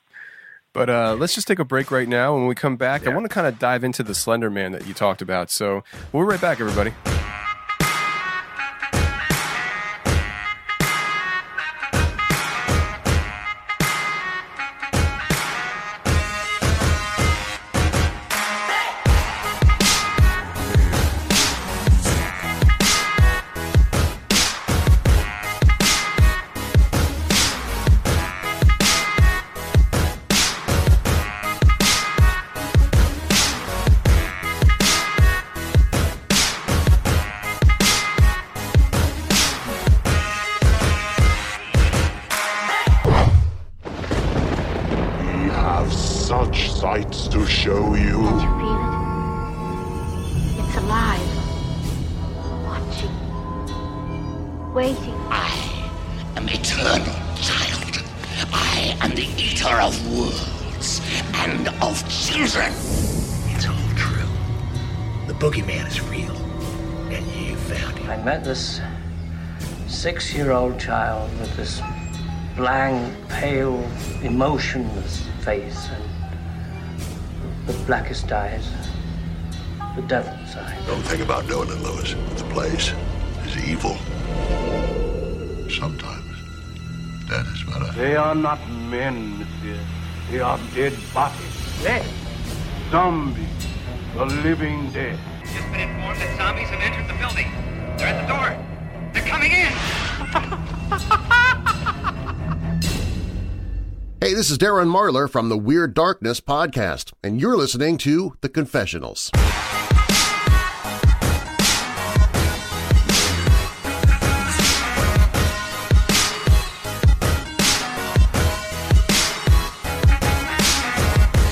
But uh, let's just take a break right now. When we come back, I want to kind of dive into the Slender Man that you talked about. So we'll be right back, everybody. Six year old child with this blank, pale, emotionless face and the blackest eyes, the devil's eyes. Don't think about doing it, Lewis. The place is evil. Sometimes that is better. They are not men, monsieur. They are dead bodies. Dead? Zombies. The living dead. Just been informed that zombies have entered the building. They're at the door. They're coming in. Hey, this is Darren Marlar from the Weird Darkness podcast, and you're listening to The Confessionals.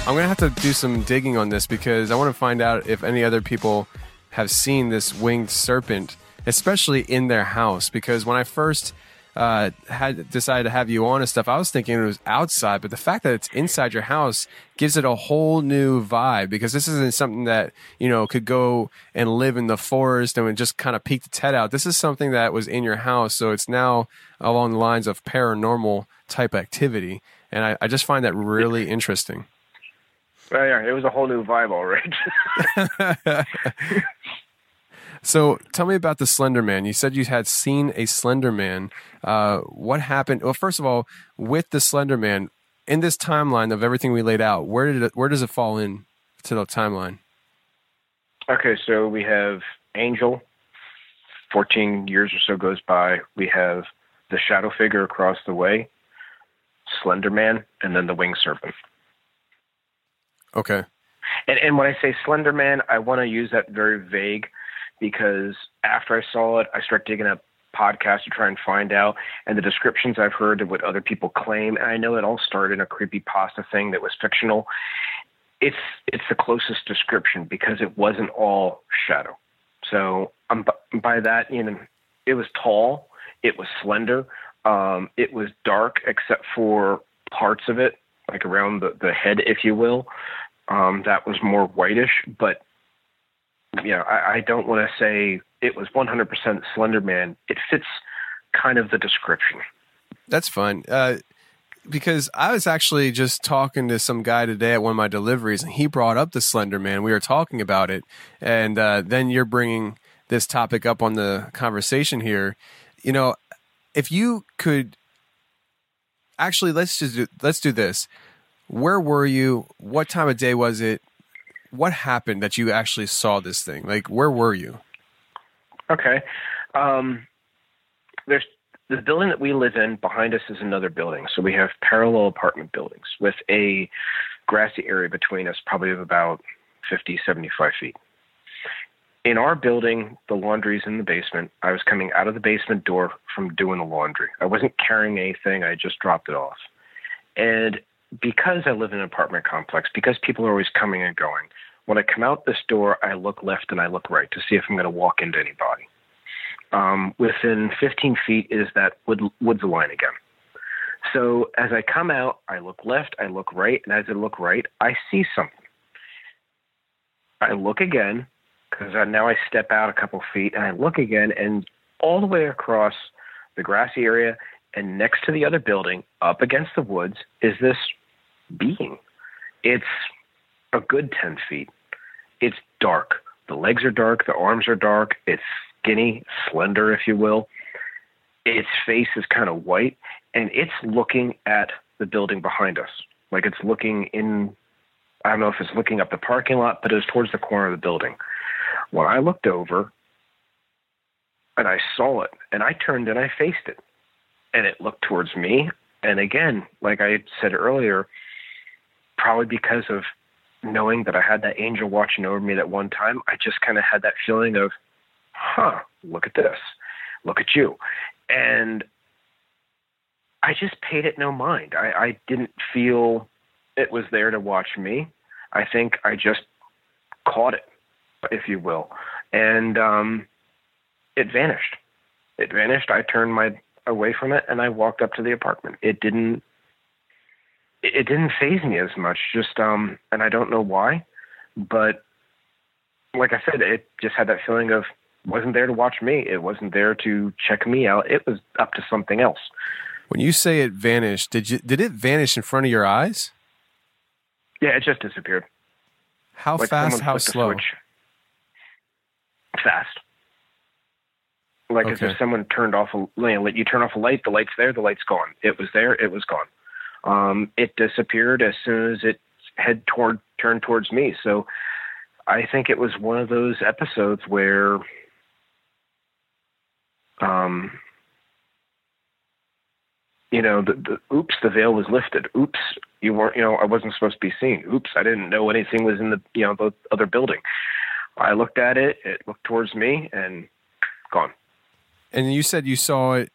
I'm going to have to do some digging on this because I want to find out if any other people have seen this winged serpent, especially in their house. Because when I first uh, had decided to have you on and stuff, I was thinking it was outside, but the fact that it's inside your house gives it a whole new vibe because this isn't something that, you know, could go and live in the forest and just kind of peek its head out. This is something that was in your house. So it's now along the lines of paranormal type activity. And I, I just find that really interesting. Well, yeah, it was a whole new vibe, all right. So tell me about the Slender Man. You said you had seen a Slender Man. Uh, what happened? Well, first of all, with the Slender Man, in this timeline of everything we laid out, where did it, where does it fall in to the timeline? okay, so we have Angel. Fourteen years or so goes by. We have the shadow figure across the way, Slender Man, and then the winged serpent. Okay. And, and when I say Slender Man, I want to use that very vague because after I saw it, I start digging up podcasts to try and find out, and the descriptions I've heard of what other people claim, and I know it all started in a creepy pasta thing that was fictional. It's it's the closest description because it wasn't all shadow. So um, by that, you know, it was tall, it was slender, um, it was dark except for parts of it, like around the, the head, if you will. Um, that was more whitish, but you know, I, I don't want to say it was 100% Slender Man. It fits kind of the description. That's fun. Uh, because I was actually just talking to some guy today at one of my deliveries, and he brought up the Slender Man. We were talking about it, and uh, then you're bringing this topic up on the conversation here. You know, if you could actually, let's just do, let's do this. Where were you? What time of day was it? What happened that you actually saw this thing? Like, where were you? Okay. Um, there's the building that we live in. Behind us is another building, so we have parallel apartment buildings with a grassy area between us, probably of about 50, 75 feet. In our building, the laundry's in the basement. I was coming out of the basement door from doing the laundry. I wasn't carrying anything. I just dropped it off. And because I live in an apartment complex, because people are always coming and going, when I come out this door, I look left and I look right to see if I'm going to walk into anybody. Um, within 15 feet is that wood, woods line again. So as I come out, I look left, I look right, and as I look right, I see something. I look again because now I step out a couple feet and I look again, and all the way across the grassy area and next to the other building, up against the woods, is this being. It's a good 10 feet. It's dark. The legs are dark, the arms are dark. It's skinny, slender, if you will. Its face is kind of white, and it's looking at the building behind us. Like it's looking in, I don't know if it's looking up the parking lot, but it was towards the corner of the building. When I looked over and I saw it, and I turned and I faced it, and it looked towards me. And again, like I said earlier, probably because of knowing that I had that angel watching over me that one time, I just kind of had that feeling of, huh, look at this, look at you. And I just paid it no mind. I, I didn't feel it was there to watch me. I think I just caught it, if you will, and um, it vanished. It vanished. I turned my away from it and I walked up to the apartment. It didn't. It didn't phase me as much. Just um, and I don't know why, but like I said, it just had that feeling of wasn't there to watch me. It wasn't there to check me out. It was up to something else. When you say it vanished, did you did it vanish in front of your eyes? Yeah, it just disappeared. How Like fast? How slow? Fast. Like as Okay. if someone turned off a you, know, you turn off a light, the light's there, the light's gone. It was there, it was gone. Um, it disappeared as soon as it head toward turned towards me. So I think it was one of those episodes where um you know, the, the oops, the veil was lifted. Oops, you weren't, you know, I wasn't supposed to be seen. Oops, I didn't know anything was in the, you know, the other building. I looked at it, it looked towards me, and gone. And you said you saw it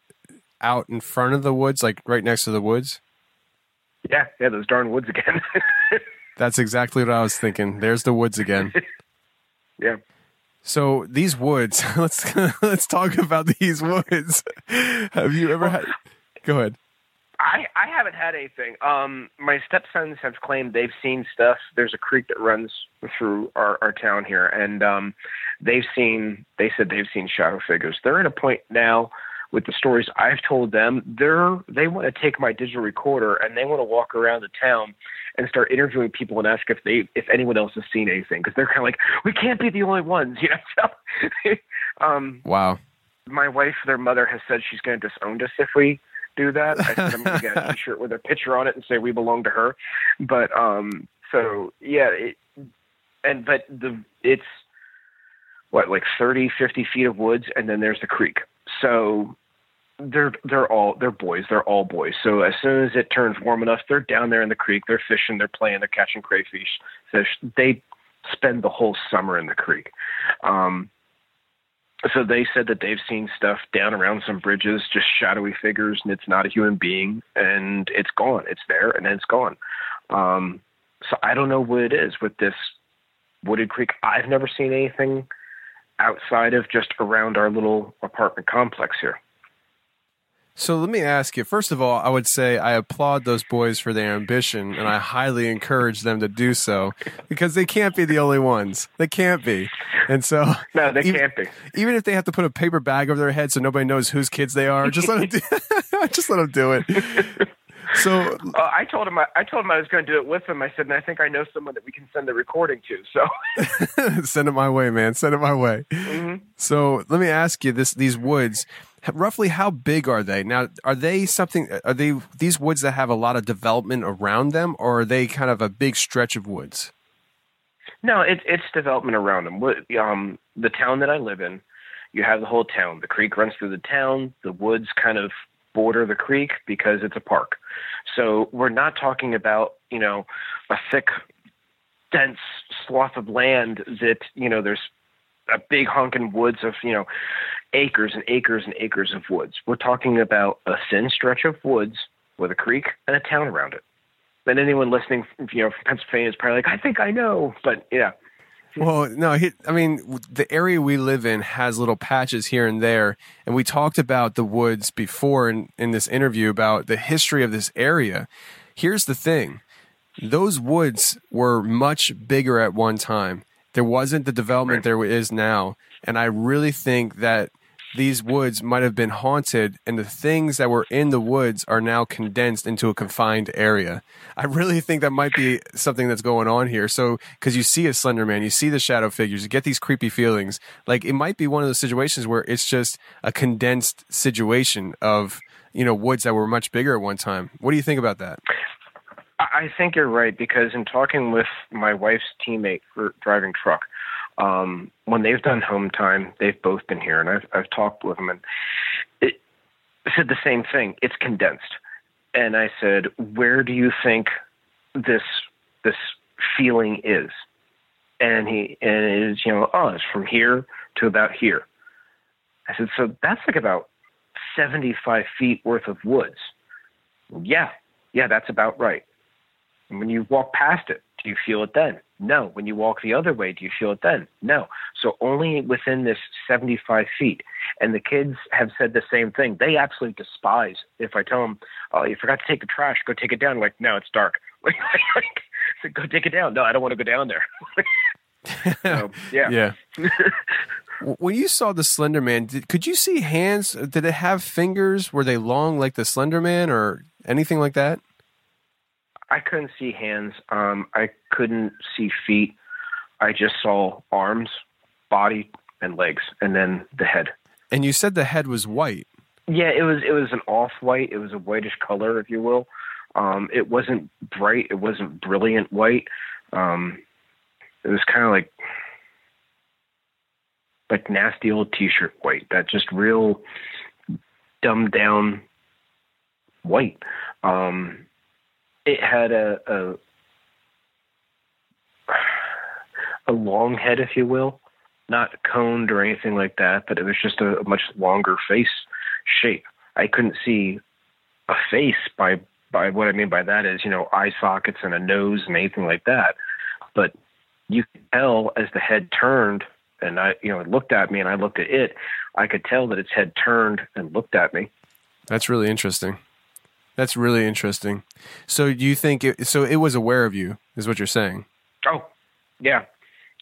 out in front of the woods, like right next to the woods. Yeah, yeah, those darn woods again. That's exactly what I was thinking. There's the woods again. yeah. So these woods, let's let's talk about these woods. Have you ever had? Go ahead. I I haven't had anything. Um, my stepsons have claimed they've seen stuff. There's a creek that runs through our our town here, and um, they've seen. They said they've seen shadow figures. They're at a point now with the stories I've told them. They're they want to take my digital recorder and they want to walk around the town and start interviewing people and ask if they if anyone else has seen anything because they're kind of like we can't be the only ones, you know. So, um, Wow. my wife, their mother, has said she's going to disown us if we do that. I said I'm going to get a T-shirt with a picture on it and say we belong to her. But um, so yeah, it, and but the it's what like 30, 50 feet of woods, and then there's the creek. So they're they're all they're boys. They're all boys. So as soon as it turns warm enough, they're down there in the creek. They're fishing. They're playing. They're catching crayfish. Fish. They spend the whole summer in the creek. Um, so they said that they've seen stuff down around some bridges, just shadowy figures, and it's not a human being, and it's gone. It's there, and then it's gone. Um, so I don't know what it is with this wooded creek. I've never seen anything outside of just around our little apartment complex here. So let me ask you. First of all, I would say I applaud those boys for their ambition, and I highly encourage them to do so because they can't be the only ones. They can't be, and so No, they even, can't be. Even if they have to put a paper bag over their head so nobody knows whose kids they are, just let them do, just let them do it. So Uh, I told him I, I told him I was going to do it with him. I said, and I think I know someone that we can send the recording to. So send it my way, man. Send it my way. Mhm. So let me ask you this: these woods, roughly how big are they? Now, are they something? Are they these woods that have a lot of development around them, or are they kind of a big stretch of woods? No, it's it's development around them. Um, the town that I live in, you have the whole town. The creek runs through the town. The woods kind of border the creek because it's a park. So we're not talking about you know a thick, dense swath of land that you know there's a big honking woods of you know acres and acres and acres of woods. We're talking about a thin stretch of woods with a creek and a town around it. And anyone listening, you know, from Pennsylvania is probably like, I think I know, but yeah. Well, no, he, I mean, the area we live in has little patches here and there. And we talked about the woods before in, in this interview about the history of this area. Here's the thing those woods were much bigger at one time. There wasn't the development there is now. And I really think that these woods might have been haunted and the things that were in the woods are now condensed into a confined area. I really think that might be something that's going on here. So, because you see a Slender Man, you see the shadow figures, you get these creepy feelings. Like it might be one of those situations where it's just a condensed situation of, you know, woods that were much bigger at one time. What do you think about that? I think you're right because in talking with my wife's teammate for driving truck, um, when they've done home time, they've both been here, and I've I've talked with them, and it said the same thing. It's condensed, and I said, where do you think this this feeling is? And he and it is you know oh it's from here to about here. I said so that's like about seventy five feet worth of woods. Yeah, yeah, that's about right. And when you walk past it, do you feel it then? No. When you walk the other way, do you feel it then? No. So only within this 75 feet. And the kids have said the same thing. They absolutely despise if I tell them, oh, you forgot to take the trash, go take it down. Like, no, it's dark. Like, so go take it down. No, I don't want to go down there. so, yeah. Yeah. When you saw the Slender Man, did, could you see hands? Did it have fingers? Were they long like the Slender Man or anything like that? I couldn't see hands. Um, I couldn't see feet. I just saw arms, body, and legs, and then the head. And you said the head was white. Yeah, it was. It was an off-white. It was a whitish color, if you will. Um, it wasn't bright. It wasn't brilliant white. Um, it was kind of like like nasty old T-shirt white. That just real dumbed down white. Um, it had a, a a long head, if you will, not coned or anything like that, but it was just a, a much longer face shape. I couldn't see a face by by what I mean by that is, you know, eye sockets and a nose and anything like that. But you could tell as the head turned and I you know, it looked at me and I looked at it, I could tell that its head turned and looked at me. That's really interesting. That's really interesting. So do you think it, so it was aware of you is what you're saying? Oh, yeah.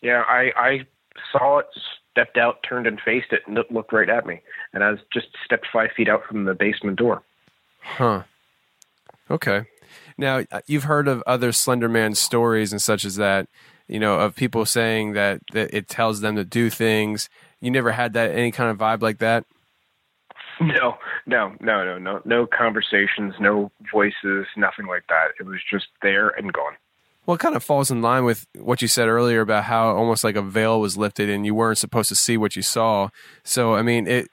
Yeah, I I saw it, stepped out, turned and faced it, and it looked right at me. And I was just stepped five feet out from the basement door. Huh. Okay. Now uh, you've heard of other Slender Man stories and such as that. You know, of people saying that, that it tells them to do things. You never had that any kind of vibe like that. No, no, no, no, no, no conversations, no voices, nothing like that. It was just there and gone. Well, it kind of falls in line with what you said earlier about how almost like a veil was lifted and you weren't supposed to see what you saw. So, I mean, it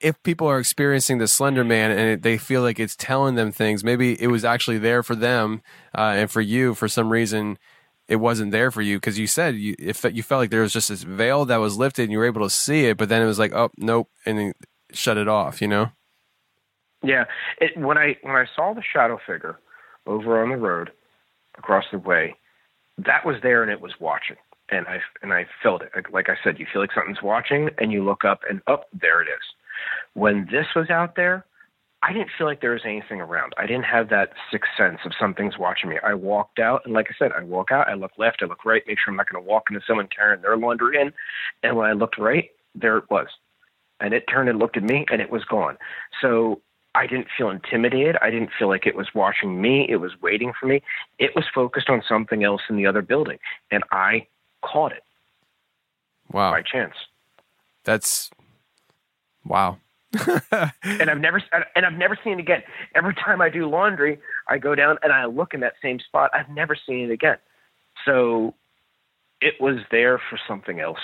if people are experiencing the Slender Man and it, they feel like it's telling them things, maybe it was actually there for them, uh, and for you, for some reason, it wasn't there for you because you said you if you felt like there was just this veil that was lifted and you were able to see it, but then it was like, oh nope, and shut it off. You know? Yeah. It, when I when I saw the shadow figure over on the road across the way, that was there and it was watching, and I and I felt it. Like, I said, you feel like something's watching, and you look up, and up oh, there it is. When this was out there, I didn't feel like there was anything around. I didn't have that sixth sense of something's watching me. I walked out, and like I said, I walk out, I look left, I look right, make sure I'm not going to walk into someone carrying their laundry in. And when I looked right, there it was. And it turned and looked at me, and it was gone. So I didn't feel intimidated. I didn't feel like it was watching me. It was waiting for me. It was focused on something else in the other building, and I caught it. Wow! By chance. That's wow. and I've never and I've never seen it again. Every time I do laundry, I go down and I look in that same spot. I've never seen it again. So it was there for something else.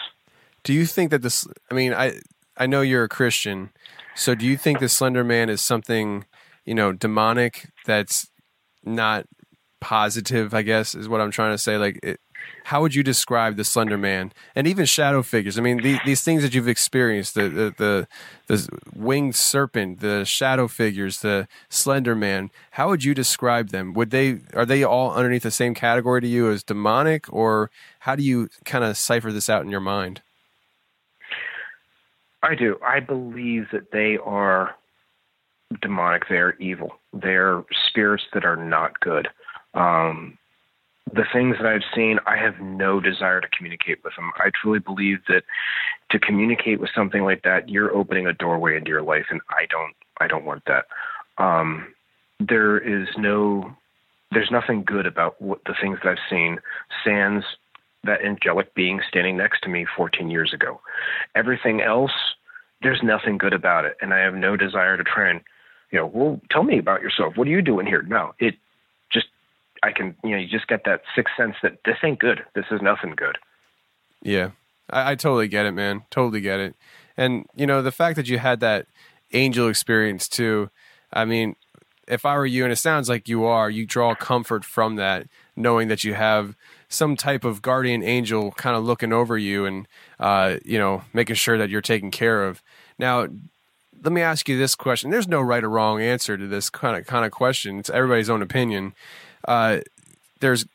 Do you think that this? I mean, I I know you're a Christian, so do you think the Slender Man is something you know demonic that's not positive? I guess is what I'm trying to say. Like, it, how would you describe the Slender Man and even shadow figures? I mean, the, these things that you've experienced the, the, the the winged serpent, the shadow figures, the Slender Man. How would you describe them? Would they are they all underneath the same category to you as demonic, or how do you kind of cipher this out in your mind? I do. I believe that they are demonic. They're evil. They're spirits that are not good. Um, the things that I've seen, I have no desire to communicate with them. I truly believe that to communicate with something like that, you're opening a doorway into your life, and I don't, I don't want that. Um, there is no, there's nothing good about what the things that I've seen. Sans that angelic being standing next to me 14 years ago. Everything else, there's nothing good about it, and I have no desire to try and, you know, well, tell me about yourself. What are you doing here? No, it just, I can, you know, you just get that sixth sense that this ain't good. This is nothing good. Yeah, I, I totally get it, man. Totally get it. And you know, the fact that you had that angel experience too. I mean, if I were you, and it sounds like you are, you draw comfort from that, knowing that you have some type of guardian angel kind of looking over you and uh, you know making sure that you're taken care of. Now, let me ask you this question. There's no right or wrong answer to this kind of kind of question. It's everybody's own opinion uh, there's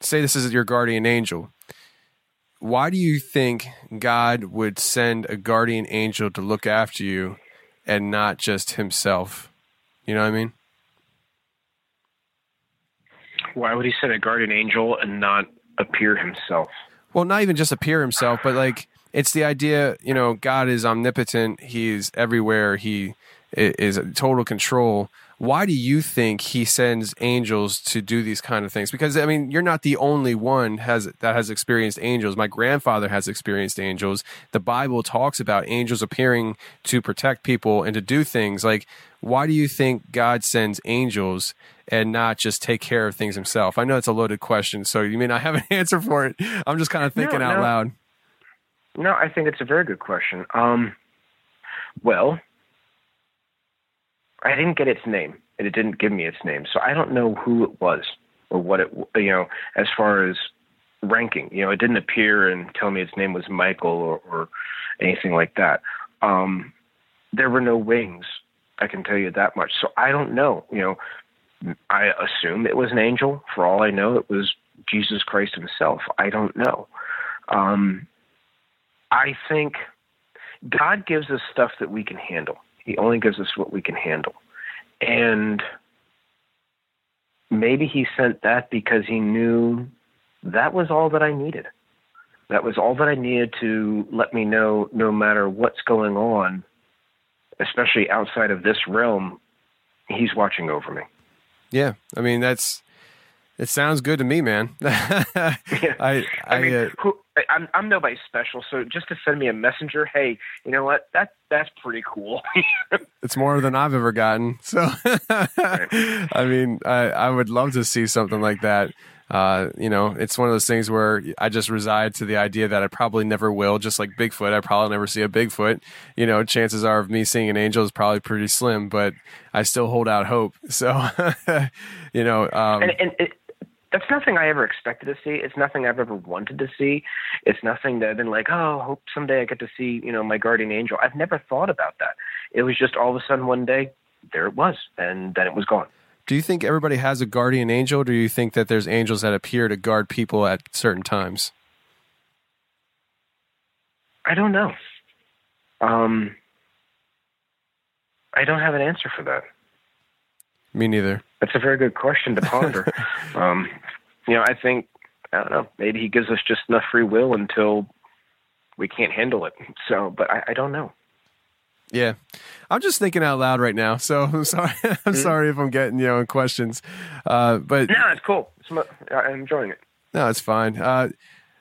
say this is your guardian angel. Why do you think God would send a guardian angel to look after you and not just himself? You know what I mean? Why would he send a guardian angel and not appear himself? Well, not even just appear himself, but like it's the idea, you know, God is omnipotent, he's everywhere, he is total control. Why do you think he sends angels to do these kind of things? Because I mean, you're not the only one has that has experienced angels. My grandfather has experienced angels. The Bible talks about angels appearing to protect people and to do things. Like, why do you think God sends angels and not just take care of things himself? I know it's a loaded question, so you may not have an answer for it. I'm just kind of thinking No, out no. loud. No, I think it's a very good question. Um, well, I didn't get its name, and it didn't give me its name, so I don't know who it was or what it. You know, as far as ranking, you know, it didn't appear and tell me its name was Michael or, or anything like that. Um, there were no wings. I can tell you that much. So I don't know. You know, I assume it was an angel. For all I know, it was Jesus Christ Himself. I don't know. Um, I think God gives us stuff that we can handle. He only gives us what we can handle. And maybe he sent that because he knew that was all that I needed. That was all that I needed to let me know no matter what's going on, especially outside of this realm, he's watching over me. Yeah, I mean that's it sounds good to me, man. I I, I mean, uh, who, I'm I'm nobody special, so just to send me a messenger, hey, you know what? That that's pretty cool. it's more than I've ever gotten. So I mean, I I would love to see something like that. Uh, you know, it's one of those things where I just reside to the idea that I probably never will. Just like Bigfoot, I probably never see a Bigfoot. You know, chances are of me seeing an angel is probably pretty slim, but I still hold out hope. So, you know, um, and and it, that's nothing I ever expected to see. It's nothing I've ever wanted to see. It's nothing that I've been like, oh, I hope someday I get to see, you know, my guardian angel. I've never thought about that. It was just all of a sudden one day, there it was, and then it was gone. Do you think everybody has a guardian angel? Or do you think that there's angels that appear to guard people at certain times? I don't know. Um, I don't have an answer for that. Me neither. That's a very good question to ponder. um, you know, I think I don't know. Maybe he gives us just enough free will until we can't handle it. So, but I, I don't know. Yeah, I'm just thinking out loud right now. So I'm sorry. I'm sorry if I'm getting you know questions, uh, but No, it's cool. It's, mo- I'm enjoying it. No, it's fine. Uh,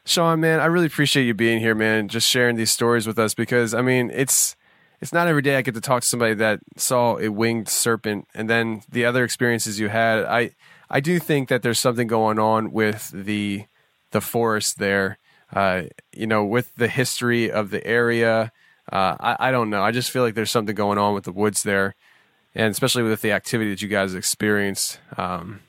Shawn, man, I really appreciate you being here, man. Just sharing these stories with us because I mean, it's it's not every day I get to talk to somebody that saw a winged serpent, and then the other experiences you had. I I do think that there's something going on with the the forest there. Uh, you know, with the history of the area. Uh, I, I don't know. I just feel like there's something going on with the woods there, and especially with the activity that you guys experienced. Um,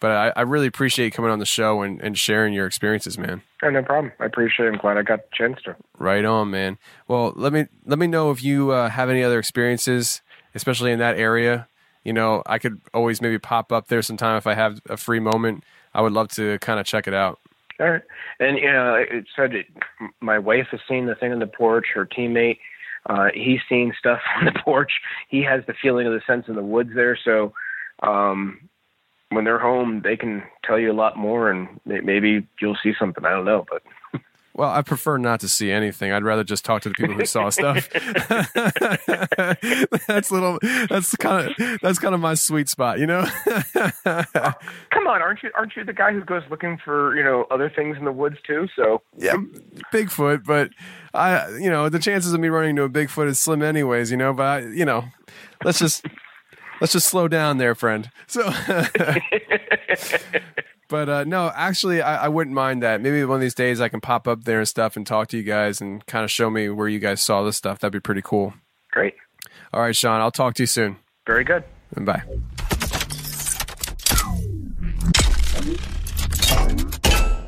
but I, I really appreciate coming on the show and, and sharing your experiences, man. Oh, no problem. I appreciate it. I'm glad I got the chance to. Right on, man. Well, let me let me know if you uh, have any other experiences, especially in that area. You know, I could always maybe pop up there sometime if I have a free moment. I would love to kind of check it out. All right. And, you know, it said it, my wife has seen the thing on the porch. Her teammate, uh, he's seen stuff on the porch. He has the feeling of the sense in the woods there. So, um, when they're home, they can tell you a lot more, and maybe you'll see something. I don't know, but Well, I prefer not to see anything. I'd rather just talk to the people who saw stuff. that's little. That's kind of that's kind of my sweet spot, you know. come on, aren't you aren't you the guy who goes looking for you know other things in the woods too? So yeah, Bigfoot, but I, you know, the chances of me running into a Bigfoot is slim, anyways. You know, but I, you know, let's just let's just slow down there, friend. So, but uh, no, actually, I, I wouldn't mind that. Maybe one of these days I can pop up there and stuff and talk to you guys and kind of show me where you guys saw this stuff. That'd be pretty cool. Great. All right, Shawn. I'll talk to you soon. Very good.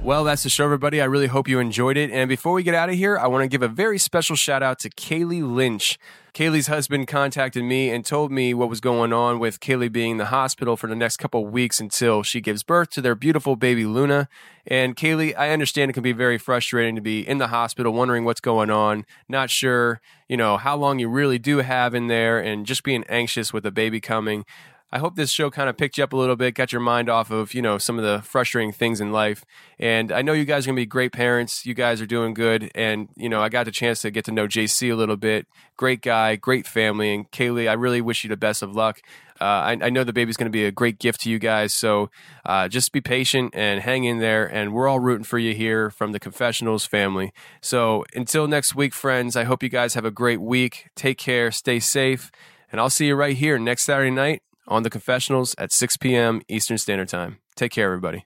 Well, that's the show, everybody. I really hope you enjoyed it. And before we get out of here, I want to give a very special shout out to Kaylee Lynch. Kaylee's husband contacted me and told me what was going on with Kaylee being in the hospital for the next couple of weeks until she gives birth to their beautiful baby Luna. And Kaylee, I understand it can be very frustrating to be in the hospital wondering what's going on, not sure, you know, how long you really do have in there and just being anxious with the baby coming. I hope this show kind of picked you up a little bit, got your mind off of, you know, some of the frustrating things in life. And I know you guys are going to be great parents. You guys are doing good. And, you know, I got the chance to get to know JC a little bit. Great guy, great family. And Kaylee, I really wish you the best of luck. Uh, I, I, know the baby's going to be a great gift to you guys. So uh, just be patient and hang in there. And we're all rooting for you here from the Confessionals family. So until next week, friends, I hope you guys have a great week. Take care, stay safe. And I'll see you right here next Saturday night on the confessionals at 6 p.m. Eastern Standard Time. Take care, everybody.